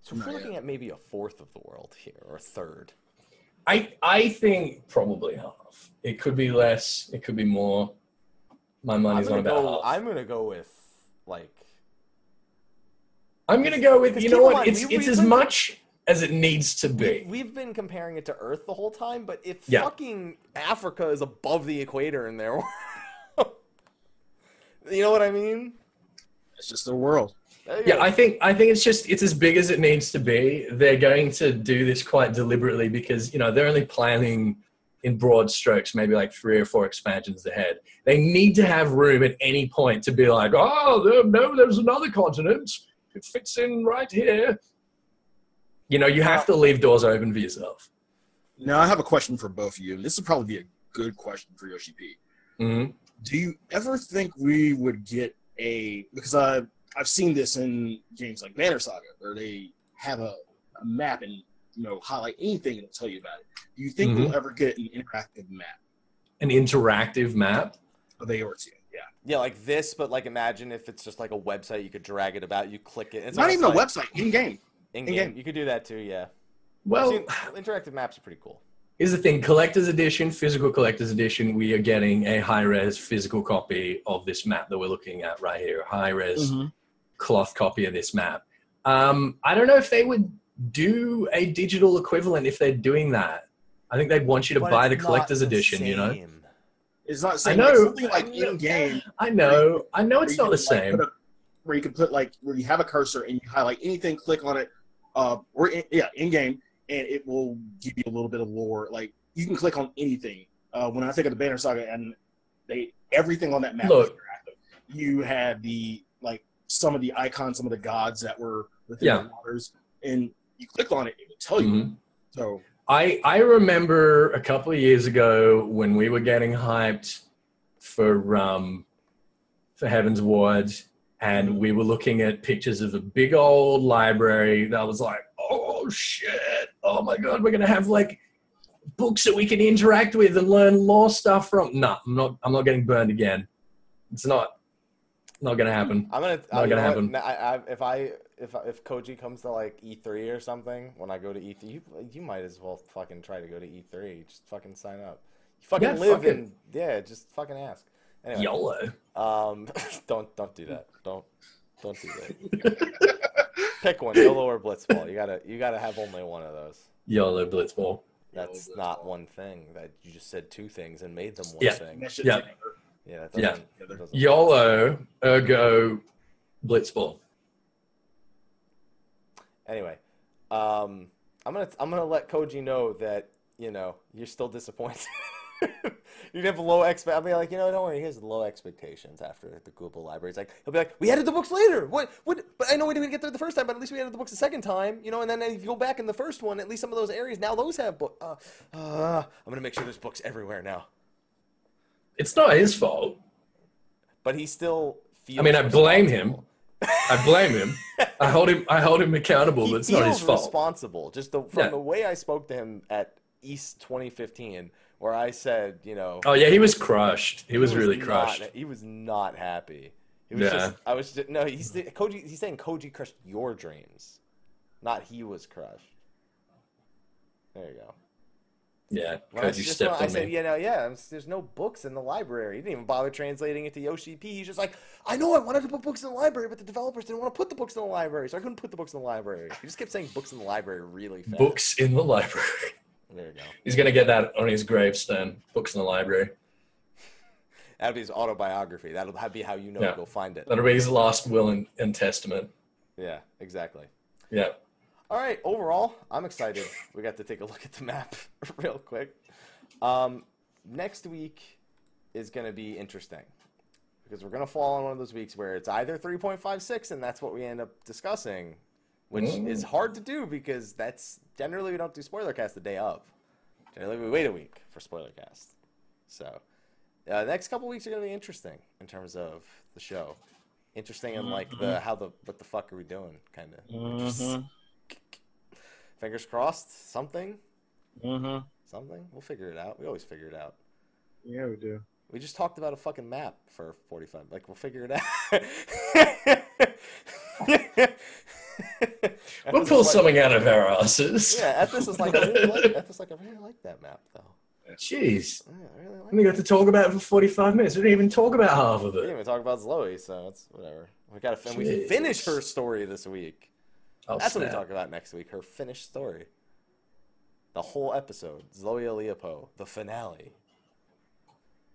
So if Not we're yet. looking at maybe a fourth of the world here, or a third. I I think probably half. It could be less. It could be more. My money's on gonna about go. half. I'm gonna go with like. I'm gonna go with you know what? mind, It's we- it's as been- much as it needs to We, be. we've been comparing it to Earth the whole time, but if Yeah. fucking Africa is above the equator in there, *laughs* you know what I mean? It's just the world. Yeah, go. I think I think it's just it's as big as it needs to be. They're going to do this quite deliberately because you know they're only planning in broad strokes, maybe like three or four expansions ahead. They need to have room at any point to be like, oh there, no, there's another continent. It fits in right here. You know, you have to leave doors open for yourself. Now I have a question for both of you. This would probably be a good question for Yoshi P. Mhm. Do you ever think we would get a because I I've seen this in games like Banner Saga where they have a, a map and you know highlight anything and tell you about it. Do you think Mhm. we'll ever get an interactive map An interactive map. of Eorzea? Yeah. yeah, like this, but like imagine if it's just like a website, you could drag it about, you click it. It's Not almost even a website, in game. In game, you could do that too. Yeah. Well, seen- interactive maps are pretty cool. Here's the thing collector's edition, physical collector's edition, we are getting a high res physical copy of this map that we're looking at right here. High res cloth copy of this map. Um, I don't know if they would do a digital equivalent if they're doing that. I think they'd want you to But buy the collector's the edition, you know? Same. It's not the I same. know. Like, something like I know. in game. I know. I know it's not you the can, like, same. a- where you can put like where you have a cursor and you highlight anything, click on it, uh, or in, yeah, in game, and it will give you a little bit of lore. Like you can click on anything. Uh, when I think of the Banner Saga, and they everything on that map Look. You had the like some of the icons, some of the gods that were within Yeah. the waters, and you click on it, it would tell you. Mhm. So I I remember a couple of years ago when we were getting hyped for um for Heavensward and we were looking at pictures of a big old library that was like, oh shit, oh my god, we're gonna have like books that we can interact with and learn lore stuff from. No, I'm not I'm not getting burned again. It's not not gonna happen. I'm gonna. Not uh, you gonna what? happen. I, I, if I if if Koji comes to like E3 or something, when I go to E3, you you might as well fucking try to go to E3. Just fucking sign up. You fucking Yeah, live fuck it. in yeah. Just fucking ask. Anyway, YOLO. um, *laughs* don't don't do that. Don't don't do that. *laughs* Pick one, YOLO or Blitzball. You gotta you gotta have only one of those. YOLO Blitzball. That's not one thing. That you just said two things and made them one Yeah. thing. that shit's Yeah. Yeah, that Yeah. doesn't, that doesn't YOLO ergo Blitzball. Anyway, um, I'm gonna I'm gonna let Koji know that you know you're still disappointed. *laughs* you have low expect. I'll be like, you know, don't worry. He has low expectations after the Gubal library. It's like he'll be like, we added the books later. What? What? But I know we didn't get there the first time, but at least we added the books the second time. You know, and then if you go back in the first one, at least some of those areas now those have book. Uh, uh, I'm gonna make sure there's books everywhere now. It's not his fault. But he still feels. I mean, I blame him. I blame him. I hold him. I hold him accountable. he but it's not his fault. responsible. Just the, from Yeah. the way I spoke to him at East 2015, where I said, you know, Oh yeah, he was crushed. He was, really not- crushed. he was not happy. He was Yeah. just. I was just, no. He's Koji. He's saying Koji crushed your dreams, not he was crushed. There you go. Yeah, because you just stepped when I on said, me. you know, yeah, there's no books in the library. He didn't even bother translating it to Yoshi P. He's just like, I know I wanted to put books in the library, but the developers didn't want to put the books in the library, so I couldn't put the books in the library. He just kept saying books in the library really fast. Books in the library. *laughs* There you go. He's gonna get that on his gravestone. Books in the library. *laughs* That'll be his autobiography. That'll be how you know Yeah. to go find it. That'll be his last will and, and testament. Yeah, exactly. Yeah. All right, overall, I'm excited. We got to take a look at the map *laughs* real quick. Um, next week is going to be interesting because we're going to fall on one of those weeks where it's either 3.56 and that's what we end up discussing, which Mm. is hard to do because that's generally we don't do spoiler cast the day of. Generally, we wait a week for spoiler cast. So, uh, the next couple weeks are going to be interesting in terms of the show. Interesting in like the how the what the fuck are we doing kind of. Mhm. Fingers crossed. Something. Mhm. Something. We'll figure it out. We always figure it out. Yeah, we do. We just talked about a fucking map for 45. Like, we'll figure it out. *laughs* We'll pull something out of our asses. Yeah, Ethos is like, I really like, like, I really like that map, though. Jeez. Yeah, I really like We got to talk about it for 45 minutes. We didn't even talk about half of it. We didn't even talk about Zoe, so it's whatever. We got to fin- we her story this week. Oh, That's what we talk about next week. Her finished story. The whole episode. Zoe Aliapoh, the finale.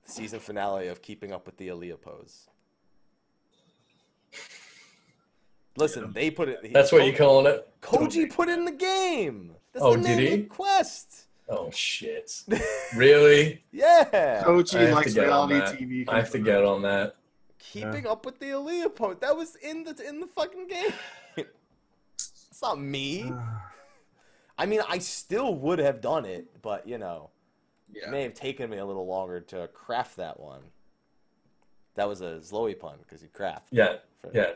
The season finale of Keeping Up with the Aliapohs. Listen, they put it. That's what you're calling it? Koji put it in the game. That's Oh, the did he? quest. Oh, shit. *laughs* Really? yeah. I Koji have to likes get on reality that. TV. I have to get on that. Keeping up with the Aliapohs. That was in the in the fucking game. It's not me. *sighs* I mean, I still would have done it, but you know, it may have taken me a little longer to craft that one. That was a Zloey pun because you craft. Yeah. for- Yeah.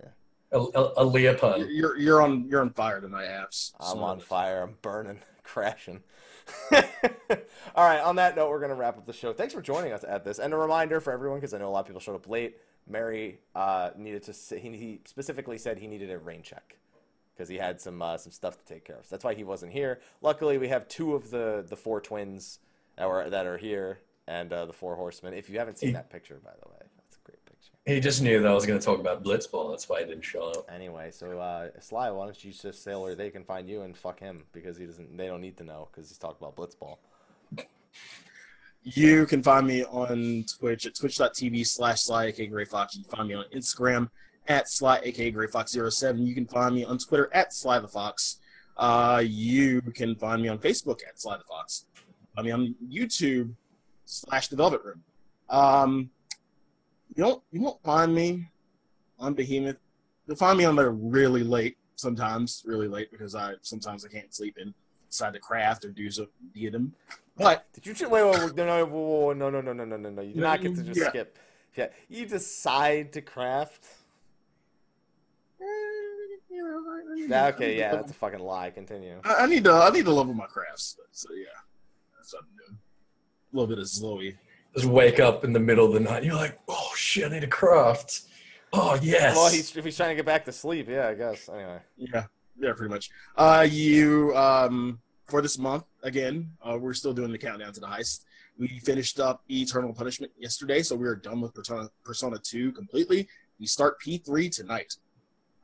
Yeah. A, a, a Leah pun. You're you're on you're on fire tonight, Apps. I'm So- on fire. I'm burning, *laughs* crashing. *laughs* All right. On that note, we're gonna wrap up the show. Thanks for joining us at this. And a reminder for everyone, because I know a lot of people showed up late. Mary uh, needed to. Say, he, he specifically said he needed a rain check because he had some uh, some stuff to take care of. So that's why he wasn't here. Luckily, we have two of the the four twins that are that are here, and uh, the four horsemen. If you haven't seen He- that picture, by the way, that's a great picture. He just knew that I was going to talk about Blitzball. That's why he didn't show up. Anyway, so uh, Sly, why don't you just say where they can find you and fuck him because he doesn't. They don't need to know because he's talking about Blitzball. You can find me on Twitch at twitch.tv slash sly aka Gray Fox. You can find me on Instagram at sly aka Gray Fox 07. You can find me on Twitter at Sly the Fox. Uh, you can find me on Facebook at Sly the Fox. I mean, on YouTube slash The Velvet Room. Um, you don't you won't find me on Behemoth. You'll find me on there really late sometimes, really late because I sometimes I can't sleep and decide to craft or do some them. But Did you just wait? Wait, wait no, no, whoa, whoa, no, no, no, no, no, no, no. You do not get to just Yeah. skip. Yeah, you decide to craft. Yeah, okay, yeah, that's a fucking lie. Continue. I, I need to I need to level my crafts. So yeah, that's what I'm doing. A little bit of Zoe. Just wake up in the middle of the night. And you're like, oh shit, I need a craft. Oh yes. Well, he's if he's trying to get back to sleep, yeah, I guess. Anyway, Yeah, yeah, pretty much. Uh, you um for this month again, uh, we're still doing the countdown to the heist. We finished up Eternal Punishment yesterday, so we are done with Persona, Persona 2 completely. We start P3 tonight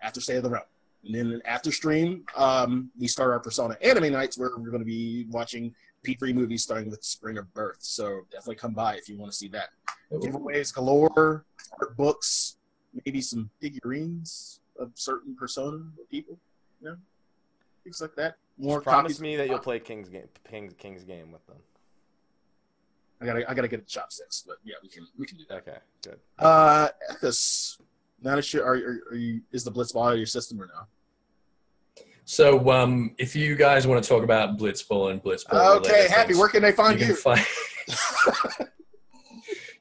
after State of the Realm. And then after stream, um, we start our Persona anime nights where we're going to be watching P3 movies starting with Spring of Birth. So definitely come by if you want to see that. Giveaways galore, art books, maybe some figurines of certain Persona people, you know, things like that. More promise me that you'll play King's game, King's, King's game with them. I gotta, I gotta get the chopsticks, but yeah, we can, we can do that. Okay, good. Uh, Ethos. Now that you are, are, are you is the Blitzball out of your system or no? So, um, if you guys want to talk about Blitzball and Blitzball, Okay, happy. things, Where can they you find can you? find. *laughs*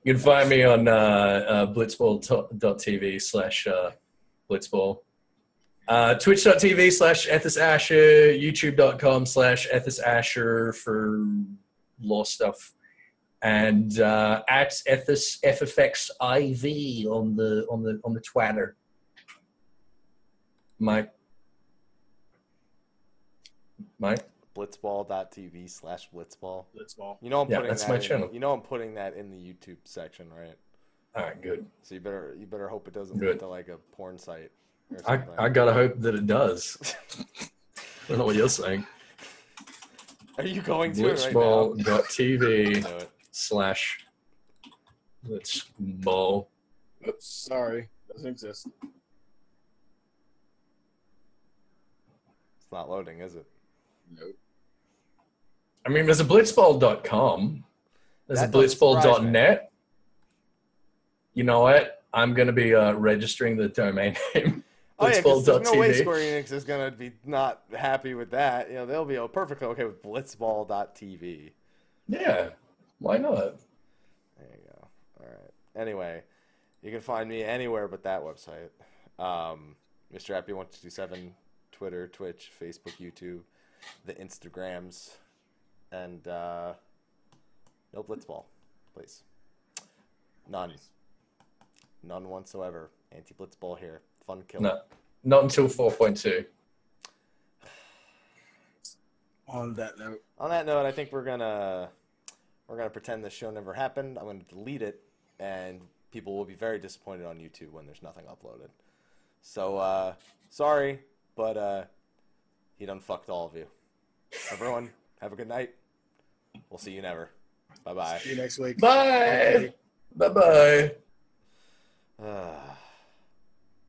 you can find me on uh, uh, blitzball.tv slash uh, blitzball. Uh, Twitch.tv slash Ethis Asher, YouTube.com slash Ethis Asher for law stuff, and uh, at Ethis FFX IV on the on the on the Twitter. Mike. Mike. Blitzball.tv slash blitzball. Blitzball. You know I'm Yeah, putting that's that my in, channel. You know I'm putting that in the YouTube section, right? All right, good. So you better you better hope it doesn't Good. lead to like a porn site. Or I, something. I gotta hope that it does. *laughs* I don't know what you're saying. Are you going to it right now? Blitzball.tv *laughs* Do it. slash Blitzball. Oops, sorry, doesn't exist. It's not loading, is it? Nope. I mean, there's a blitzball.com. There's That a blitzball.net. You know what? I'm going to be uh, registering the domain *laughs* name. Oh yeah, there's no way Square Enix is gonna be not happy with that. You know, they'll be oh, perfectly okay with Blitzball.tv. Yeah, why not? There you go. All right. Anyway, you can find me anywhere but that website. Um, Mr. Happy One Two Seven, Twitter, Twitch, Facebook, YouTube, the Instagrams, and uh, no Blitzball, please. None. None whatsoever. Anti Blitzball here. Fun kill. No, not until 4.2. On that note, On that note, I think we're gonna we're gonna pretend this show never happened. I'm gonna delete it, and people will be very disappointed on YouTube when there's nothing uploaded. So uh, sorry, but uh, he done fucked all of you. Everyone, have a good night. We'll see you never. Bye bye. see you next week. Bye. Bye bye. Ah. *sighs* *sighs*